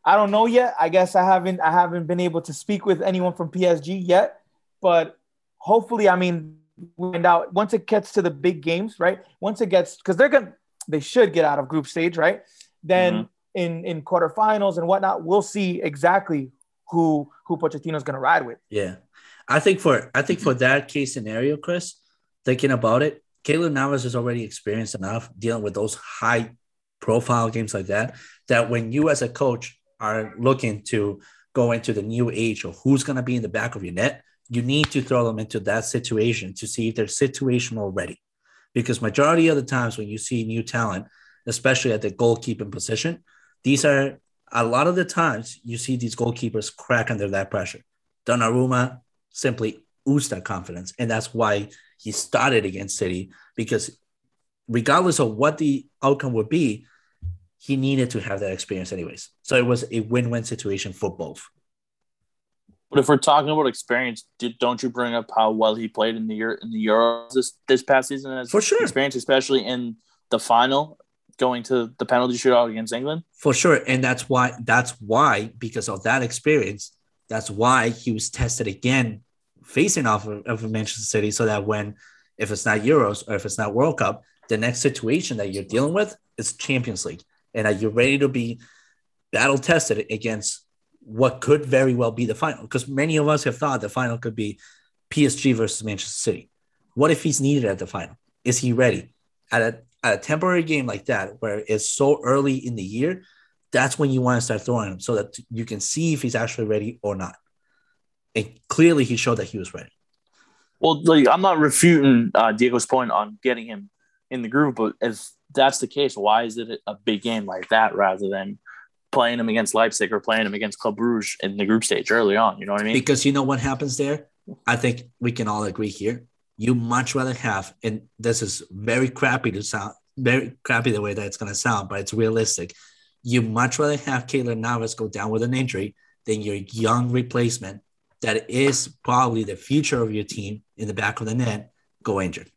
I don't know yet. I guess I haven't I haven't been able to speak with anyone from PSG yet, but hopefully, I mean, find out once it gets to the big games, right? Once it gets because they're gonna they should get out of group stage, right? Then mm-hmm. in in quarterfinals and whatnot, we'll see exactly who who Pochettino's gonna ride with. Yeah, I think for I think for that case scenario, Chris, thinking about it, Keylor Navas is already experienced enough dealing with those high profile games like that. That when you as a coach are looking to go into the new age of who's going to be in the back of your net, you need to throw them into that situation to see if they're situational ready. Because majority of the times when you see new talent, especially at the goalkeeping position, these are a lot of the times you see these goalkeepers crack under that pressure. Donnarumma simply oozed that confidence, and that's why he started against City because regardless of what the outcome would be, he needed to have that experience anyways. So it was a win-win situation for both. But if we're talking about experience, don't you bring up how well he played in the year in the Euros this this past season as for sure experience, especially in the final, going to the penalty shootout against England? For sure, and that's why that's why because of that experience, that's why he was tested again facing off of, of Manchester City, so that when if it's not Euros or if it's not World Cup, the next situation that you're dealing with is Champions League, and are you're ready to be battle tested against what could very well be the final because many of us have thought the final could be PSG versus Manchester City. What if he's needed at the final? Is he ready at a, at a temporary game like that where it's so early in the year? That's when you want to start throwing him so that you can see if he's actually ready or not. And clearly, he showed that he was ready. Well, like, I'm not refuting uh, Diego's point on getting him in the group, but if that's the case, why is it a big game like that rather than playing him against Leipzig or playing him against Club Brugge in the group stage early on. You know what I mean? Because you know what happens there? I think we can all agree here. You much rather have, and this is very crappy to sound, very crappy the way that it's going to sound, but it's realistic. You much rather have Keylor Navas go down with an injury than your young replacement that is probably the future of your team in the back of the net go injured.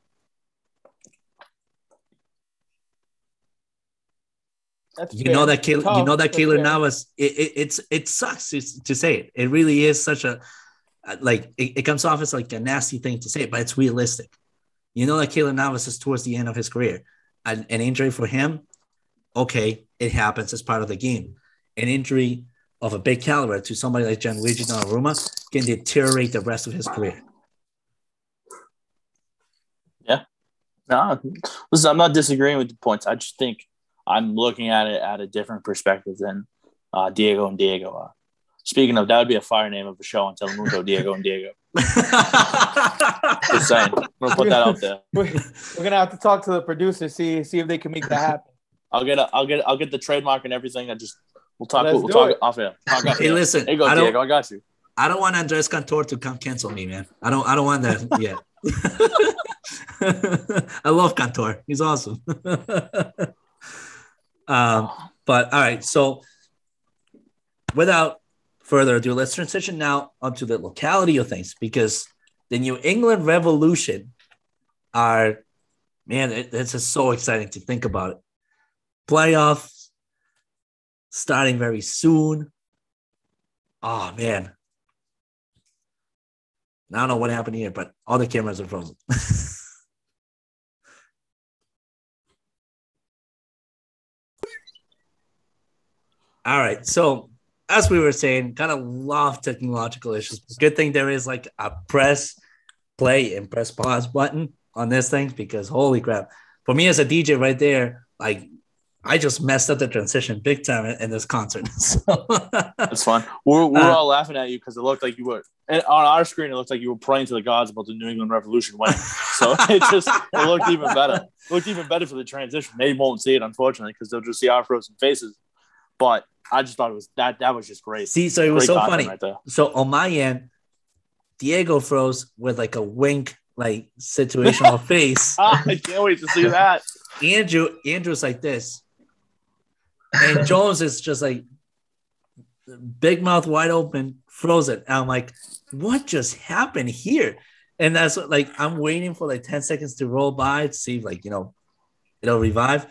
That's you fair. know that Keylor, you know that Keylor Navas. It, it, it's it sucks to, to, say it. It really is such a uh, like it, it, comes off as like a nasty thing to say, but it's realistic. You know that Keylor Navas is towards the end of his career. An, an injury for him, okay, it happens as part of the game. An injury of a big caliber to somebody like Gianluigi Donnarumma can deteriorate the rest of his career. Yeah, no, listen, I'm not disagreeing with the points. I just think I'm looking at it at a different perspective than uh, Diego and Diego. Uh, speaking of, that would be a fire name of a show on Telemundo, Diego and Diego. Just saying, I'm gonna put that out there. We're, gonna have to talk to the producer, see see if they can make that happen. I'll get a, I'll get I'll get the trademark and everything. I just we'll talk Let's we'll talk it. off air. Talk off hey, air. listen, hey, go I Diego, I got you. I don't want Andres Cantor to come cancel me, man. I don't I don't want that yet. I love Cantor. He's awesome. Um, but all right, so without further ado, let's transition now onto the locality of things because the New England Revolution are, man, it, it's just so exciting to think about it. Playoffs starting very soon. Oh, man. I don't know what happened here, but all the cameras are frozen. All right. So as we were saying, kind of love technological issues. Good thing there is like a press play and press pause button on this thing because holy crap. For me as a DJ right there, like I just messed up the transition big time in, in this concert. So It's fun. We're, we're Uh, all laughing at you because it looked like you were and on our screen. It looked like you were praying to the gods about the New England Revolution winning. so it just it looked even better. It looked even better for the transition. They won't see it unfortunately because they'll just see our frozen faces. But I just thought it was that that was just great. see, so it was Great so funny. right. So on my end, Diego froze with like a wink, like situational face. Ah, I can't wait to see that. Andrew, Andrew's like this, and Jones is just like big mouth wide open, frozen. And I'm like, what just happened here? And that's what, like I'm waiting for like 10 seconds to roll by to see if like you know it'll revive.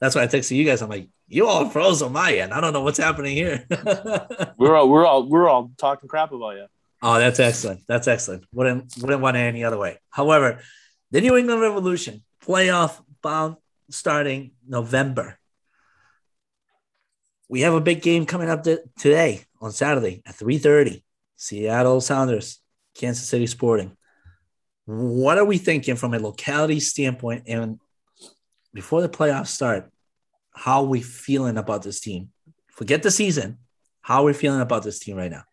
That's why I texted you guys. I'm like, you all froze on my end. I don't know what's happening here. We're all we're all we're all talking crap about you. Oh, that's excellent. That's excellent. Wouldn't wouldn't want it any other way. However, the New England Revolution playoff bound starting November. We have a big game coming up th- today on Saturday at 3:30. Seattle Sounders, Kansas City Sporting. What are we thinking from a locality standpoint? And before the playoffs start, how are we feeling about this team? Forget the season. How are we feeling about this team right now?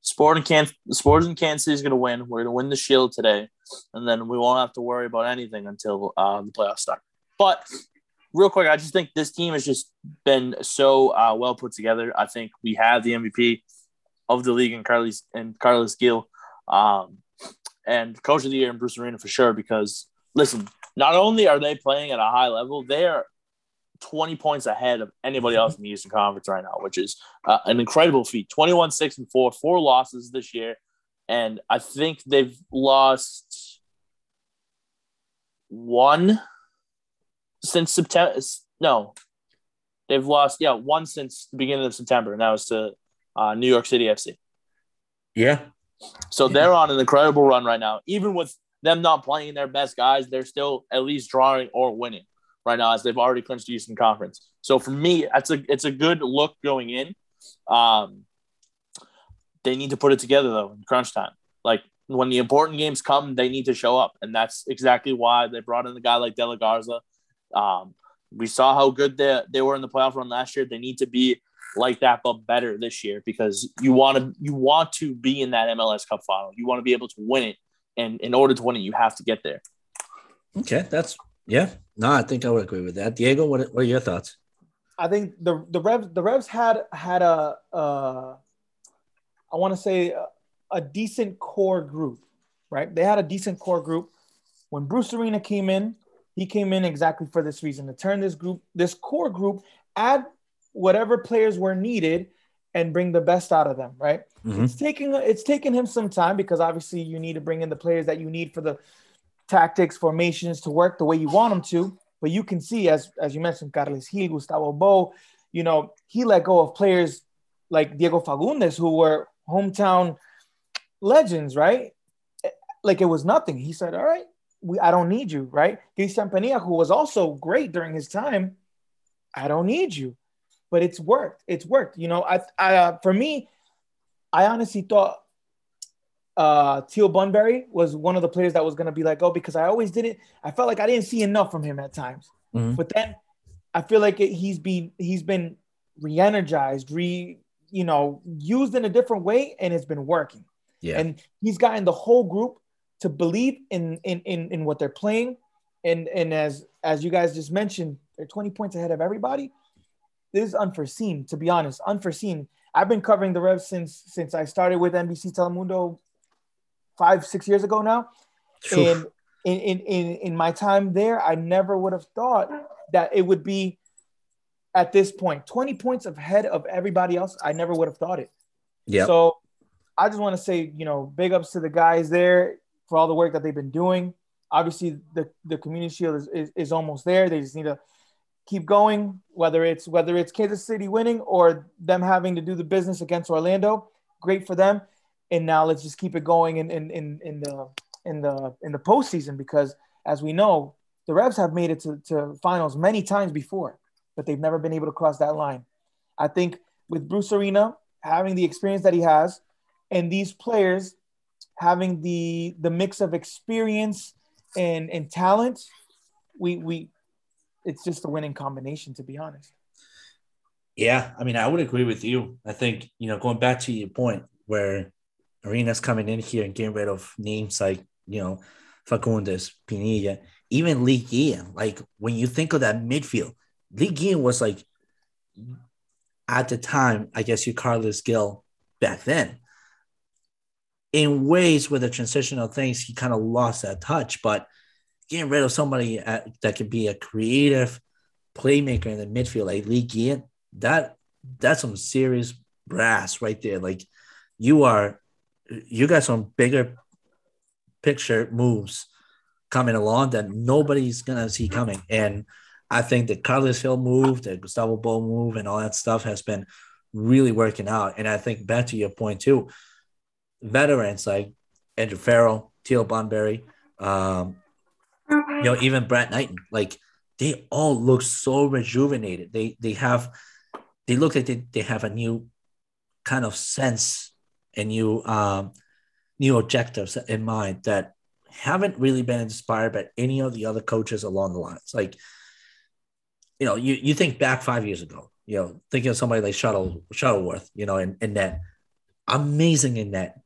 Sport in Can Sports in Kansas City is going to win. We're going to win the Shield today, and then we won't have to worry about anything until uh, the playoffs start. But real quick, I just think this team has just been so uh, well put together. I think we have the MVP of the league in Carlos and Carlos Gil, um, and Coach of the Year in Bruce Arena for sure. Because listen, not only are they playing at a high level, they are 20 points ahead of anybody else in the Eastern Conference right now, which is uh, an incredible feat 21 6 and 4 four losses this year and i think they've lost one since september no. They've lost yeah one since the beginning of september and that was to uh, new york city fc Yeah, so they're on an incredible run right now. Even with them not playing their best guys they're still at least drawing or winning right now as they've already clinched the eastern conference. So for me that's a it's a good look going in. Um, they need to put it together though in crunch time. Like when the important games come, they need to show up, and that's exactly why they brought in a guy like De La Garza. Um, we saw how good they they were in the playoff run last year. They need to be like that, but better this year because you want to you want to be in that MLS Cup final. You want to be able to win it, and in order to win it, you have to get there. Okay, that's yeah. No, I think I would agree with that. Diego, what, what are your thoughts? I think the the Revs the Revs had had a uh, I want to say a, a decent core group, right? They had a decent core group. When Bruce Arena came in, he came in exactly for this reason to turn this group, this core group, add whatever players were needed, and bring the best out of them, right? Mhm. It's taking it's taken him some time because obviously you need to bring in the players that you need for the tactics, formations to work the way you want them to. But you can see, as as you mentioned, Carlos Gil, Gustavo Bou, you know, he let go of players like Diego Fagundez who were hometown legends, right? Like it was nothing. He said, "All right, we I don't need you," right? Cristian Penilla, who was also great during his time, I don't need you. But it's worked. It's worked. You know, I, I uh, for me, I honestly thought uh Teal Bunbury was one of the players that was gonna be like, oh, because I always didn't. I felt like I didn't see enough from him at times. Mhm. But then I feel like it, he's been he's been re-energized, re you know, used in a different way, and it's been working. Yeah. And he's gotten the whole group to believe in in in, in what they're playing. And and as as you guys just mentioned, they're 20 points ahead of everybody. This is unforeseen, to be honest, unforeseen. I've been covering the Revs since since I started with NBC Telemundo five, six years ago now. Oof. And in, in, in, in my time there, I never would have thought that it would be at this point 20 points ahead of everybody else. I never would have thought it. yeah. So I just want to say, you know, big ups to the guys there for all the work that they've been doing. Obviously, the, the community shield is, is, is almost there. They just need to keep going, whether it's whether it's Kansas City winning or them having to do the business against Orlando. Great for them. And now let's just keep it going in in, in, in the in the in the postseason because as we know, the Revs have made it to, to finals many times before, but they've never been able to cross that line. I think with Bruce Arena having the experience that he has, and these players having the the mix of experience and and talent, we we it's just a winning combination, to be honest. Yeah, I mean, I would agree with you. I think you know, going back to your point where Arenas coming in here and getting rid of names like you know Fagundez, Penilla, even Lee Nguyen. Like when you think of that midfield, Lee Nguyen was like at the time, I guess you Carlos Gil back then. In ways with the transitional things, he kind of lost that touch, but getting rid of somebody at, that could be a creative playmaker in the midfield like Lee Nguyen, that that's some serious brass right there. Like you are, you got some bigger picture moves coming along that nobody's gonna see coming. And I think the Carlos Gil move, the Gustavo Bou move, and all that stuff has been really working out. And I think back to your point too, veterans like Andrew Farrell, Teal Bunbury, um, you know, even Brad Knighton, like they all look so rejuvenated. They they have they look like they, they have a new kind of sense and new um new objectives in mind that haven't really been inspired by any of the other coaches along the lines. Like, you know, you, you think back five years ago, you know, thinking of somebody like Shuttle Shuttleworth, you know, in, in net, amazing in net.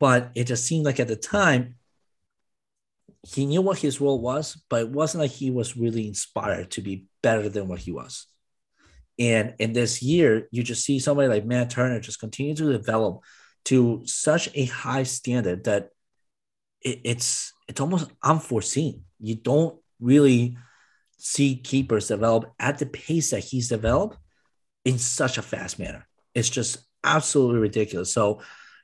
But it just seemed like at the time, he knew what his role was, but it wasn't like he was really inspired to be better than what he was. And in this year, you just see somebody like Matt Turner just continue to develop to such a high standard that it, it's it's almost unforeseen. You don't really see keepers develop at the pace that he's developed in such a fast manner. It's just absolutely ridiculous. So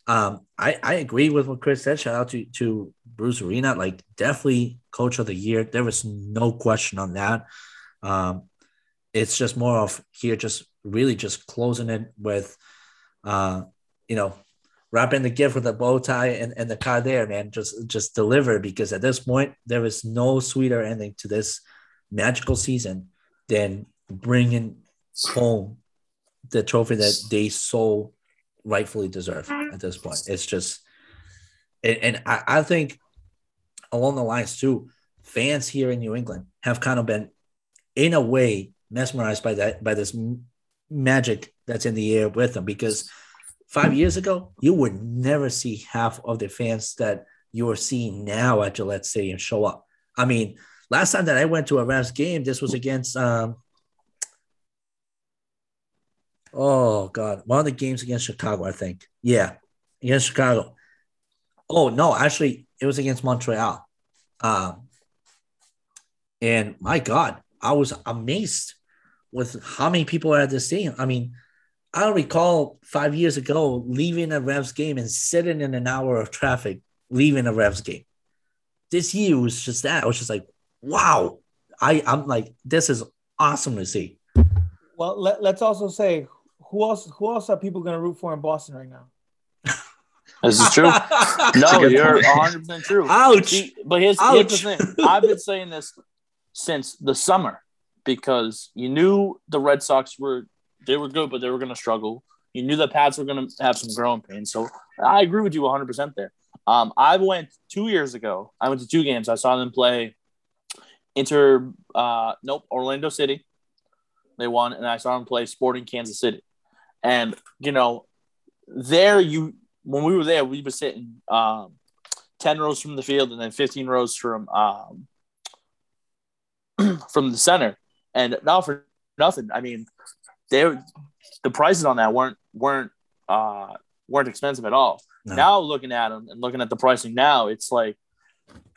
um, I, I agree with what Chris said. Shout out to, to Bruce Arena. Like definitely coach of the year. There was no question on that. Um, it's just more of here, just really just closing it with, uh, you know, wrapping the gift with a bow tie and, and the card there, man. Just just deliver because at this point there is no sweeter ending to this magical season than bringing home the trophy that they so rightfully deserve at this point. It's just, and, and I, I think along the lines too, fans here in New England have kind of been, in a way, mesmerized by that by this magic that's in the air with them because five years ago, you would never see half of the fans that you are seeing now at Gillette Stadium show up. I mean, last time that I went to a Rams game, this was against um, oh god, one of the games against Chicago, I think. Yeah, against Chicago. Oh no, actually, it was against Montreal. Um, and my God, I was amazed with how many people are at the stadium. I mean, I don't recall five years ago leaving a Revs game and sitting in an hour of traffic leaving a Revs game. This year was just that. I was just like, wow. I, I'm like, this is awesome to see. Well, let, let's also say who else who else are people gonna root for in Boston right now? This is true. no, you're 100 percent true. Ouch! See, but here's, here's the thing. I've been saying this since the summer because you knew the Red Sox were they were good, but they were going to struggle. You knew the Pats were going to have some growing pains. So I agree with you 100 percent there. Um, I went two years ago. I went to two games. I saw them play Inter. Uh, nope, Orlando City. They won, and I saw them play Sporting Kansas City. And you know, there you when we were there, we were sitting um, ten rows from the field and then fifteen rows from um, from the center. And not for nothing, I mean, they the prices on that weren't weren't uh, weren't expensive at all. No. Now looking at them and looking at the pricing now, it's like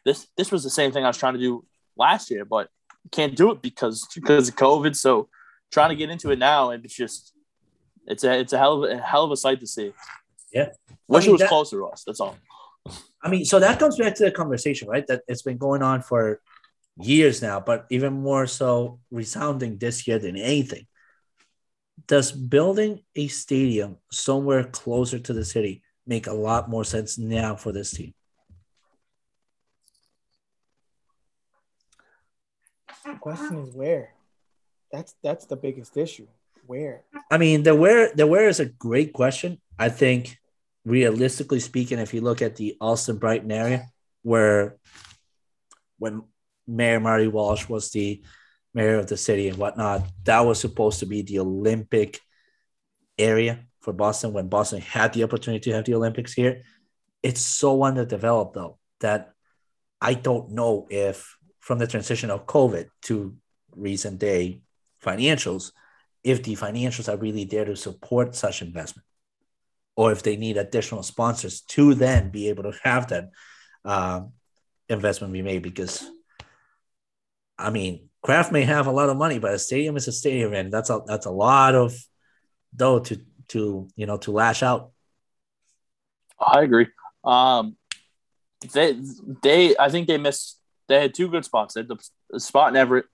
this this was the same thing I was trying to do last year, but can't do it because because of COVID. So trying to get into it now, and it's just it's a it's a hell of a, a hell of a sight to see. Yeah, wish I mean, it was that, closer to us. That's all. I mean, so that comes back to the conversation, right? That it's been going on for years now, but even more so resounding this year than anything. Does building a stadium somewhere closer to the city make a lot more sense now for this team? The question is where. That's that's the biggest issue. Where? I mean, the where the where is a great question. I think realistically speaking, if you look at the Allston Brighton area, where when Mayor Marty Walsh was the mayor of the city and whatnot, that was supposed to be the Olympic area for Boston when Boston had the opportunity to have the Olympics here. It's so underdeveloped though that I don't know if from the transition of COVID to recent day financials, if the financials are really there to support such investment or if they need additional sponsors to then be able to have that um, investment be made because I mean Kraft may have a lot of money, but a stadium is a stadium, and that's a that's a lot of dough to to you know to lash out. I agree. Um, they they I think they missed. They had two good spots. They had the, spot in Everett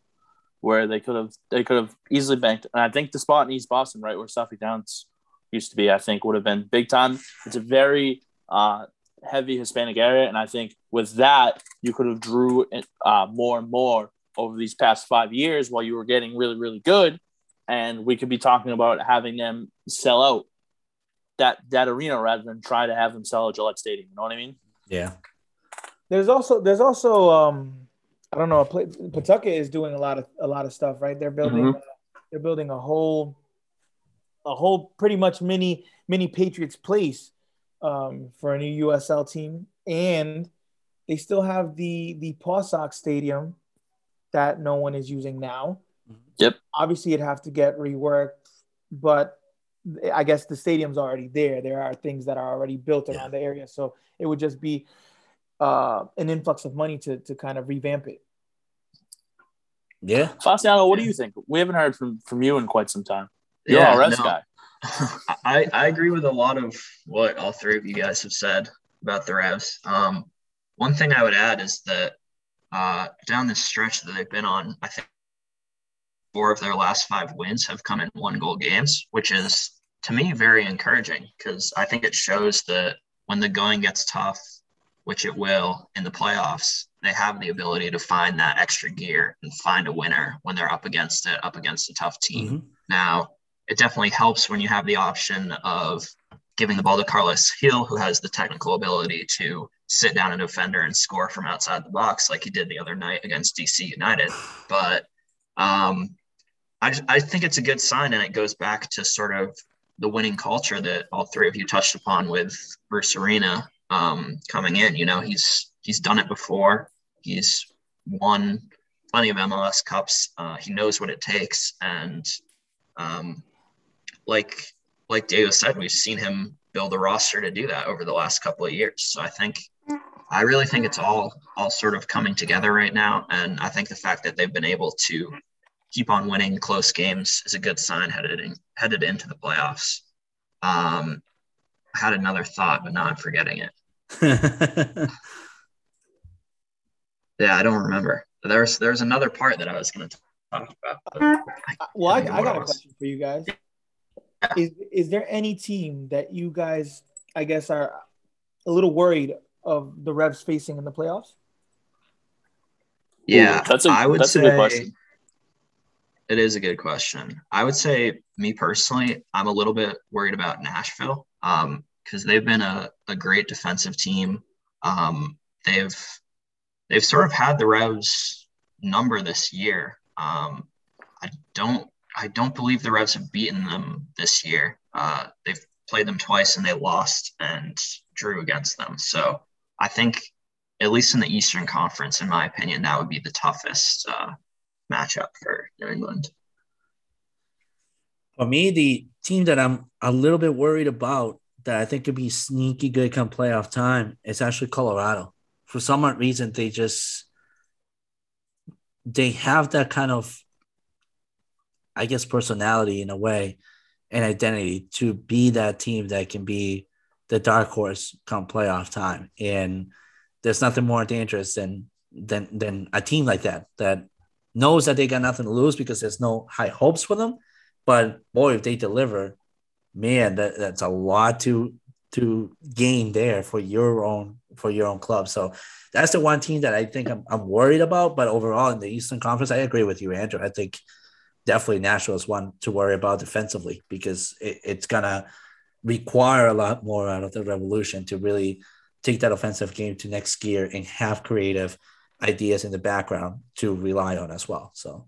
where they could have they could have easily banked, and I think the spot in East Boston, right where Suffolk Downs used to be, I think would have been big time. It's a very uh, heavy Hispanic area, and I think with that you could have drew uh, more and more over these past five years while you were getting really really good, and we could be talking about having them sell out that that arena rather than try to have them sell a Gillette Stadium. You know what I mean? Yeah. There's also there's also um I don't know Pawtucket is doing a lot of a lot of stuff right. They're building mm-hmm. uh, they're building a whole a whole pretty much mini mini Patriots place um, for a new USL team, and they still have the the Paw Sox Stadium that no one is using now. Yep. Obviously, it'd have to get reworked, but I guess the stadium's already there. There are things that are already built around yeah. the area, so it would just be uh, an influx of money to to kind of revamp it. Yeah, Fasciano, what do you think? We haven't heard from from you in quite some time. You're yeah, a Reds no. guy. I, I agree with a lot of what all three of you guys have said about the Revs. Um, one thing I would add is that uh, down this stretch that they've been on, I think four of their last five wins have come in one goal games, which is to me very encouraging because I think it shows that when the going gets tough, which it will in the playoffs, they have the ability to find that extra gear and find a winner when they're up against it, up against a tough team. Mm-hmm. Now, it definitely helps when you have the option of giving the ball to Carlos Gil, who has the technical ability to sit down a defender and score from outside the box, like he did the other night against DC United. But um, I, I think it's a good sign, and it goes back to sort of the winning culture that all three of you touched upon with Bruce Arena um, coming in. You know, he's he's done it before. He's won plenty of MLS Cups. Uh, he knows what it takes, and um, like like Diego said, we've seen him build a roster to do that over the last couple of years. So I think I really think it's all all sort of coming together right now, and I think the fact that they've been able to keep on winning close games is a good sign headed in, headed into the playoffs. Um, I had another thought, but now I'm forgetting it. yeah, I don't remember. There's there's another part that I was going to talk about. I well, I, I got a question for you guys is is there any team that you guys, I guess, are a little worried of the Revs facing in the playoffs? Yeah, Ooh, that's a, I would that's say, a good question. It is a good question. I would say, me personally, I'm a little bit worried about Nashville because um, they've been a, a great defensive team. Um, they've they've sort of had the Revs number this year. Um, I don't I don't believe the Revs have beaten them this year. Uh, they've played them twice and they lost and drew against them. So I think, at least in the Eastern Conference, in my opinion, that would be the toughest uh, matchup for New England. For me, the team that I'm a little bit worried about that I think could be sneaky good come playoff time is actually Colorado. For some reason, they just they have that kind of I guess, personality in a way and identity to be that team that can be the dark horse come playoff time. And there's nothing more dangerous than than than a team like that that knows that they got nothing to lose because there's no high hopes for them. But boy, if they deliver, man, that, that's a lot to to gain there for your own for your own club. So that's the one team that I think I'm, I'm worried about. But overall, in the Eastern Conference, I agree with you, Andrew. I think definitely Nashville is one to worry about defensively because it, it's gonna require a lot more out of the Revolution to really take that offensive game to next gear and have creative ideas in the background to rely on as well. So,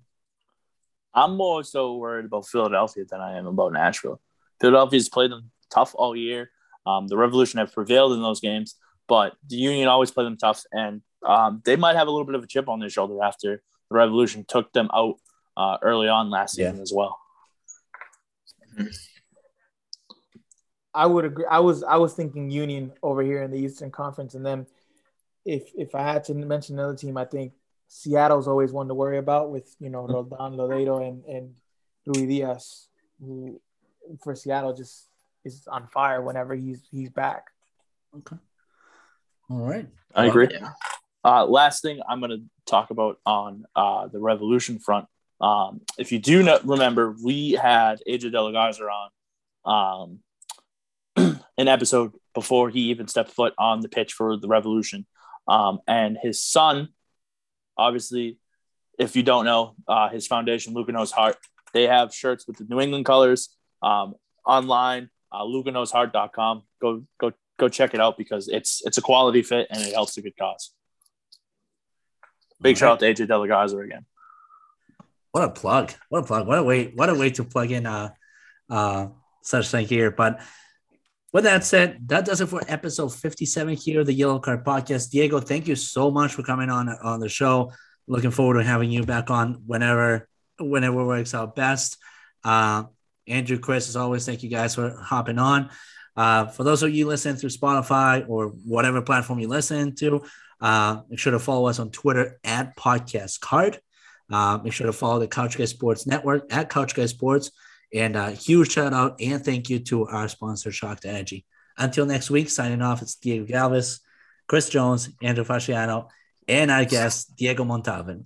I'm more so worried about Philadelphia than I am about Nashville. Philadelphia's played them tough all year. Um, the Revolution have prevailed in those games, but the Union always play them tough, and um, they might have a little bit of a chip on their shoulder after the Revolution took them out uh, early on last season yeah. as well. I would agree. I was I was thinking Union over here in the Eastern Conference, and then if if I had to mention another team, I think Seattle's always one to worry about with you know Roldan Lodeiro and and Luis Ruidíaz, who for Seattle just is on fire whenever he's he's back. Okay. All right. I agree. Uh, last thing I'm going to talk about on uh, the Revolution front. Um, if you do not remember, we had AJ DeLaGarza on um, an episode before he even stepped foot on the pitch for the Revolution. Um, and his son, obviously, if you don't know, uh, his foundation, Luca Knows Heart, they have shirts with the New England colors um, online, uh, lucaknowsheart.com. Go, go, go check it out because it's, it's a quality fit and it helps a good cause. Big shout out to AJ DeLaGarza again. What a plug! What a plug! What a way! What a way to plug in uh, uh, such thing here. But with that said, that does it for episode 57 here of the Yellow Card Podcast. Diego, thank you so much for coming on on the show. Looking forward to having you back on whenever whenever works out best. Uh, Andrew, Chris, as always, thank you guys for hopping on. Uh, for those of you listening through Spotify or whatever platform you listen to, uh, make sure to follow us on Twitter at Podcast Card. Uh, make sure to follow the Couch Guy Sports Network at Couch Guy Sports. And a huge shout out and thank you to our sponsor, Shocked Energy. Until next week, signing off, it's Diego Galvis, Chris Jones, Andrew Fasciano, and our guest, Diego Montalvan.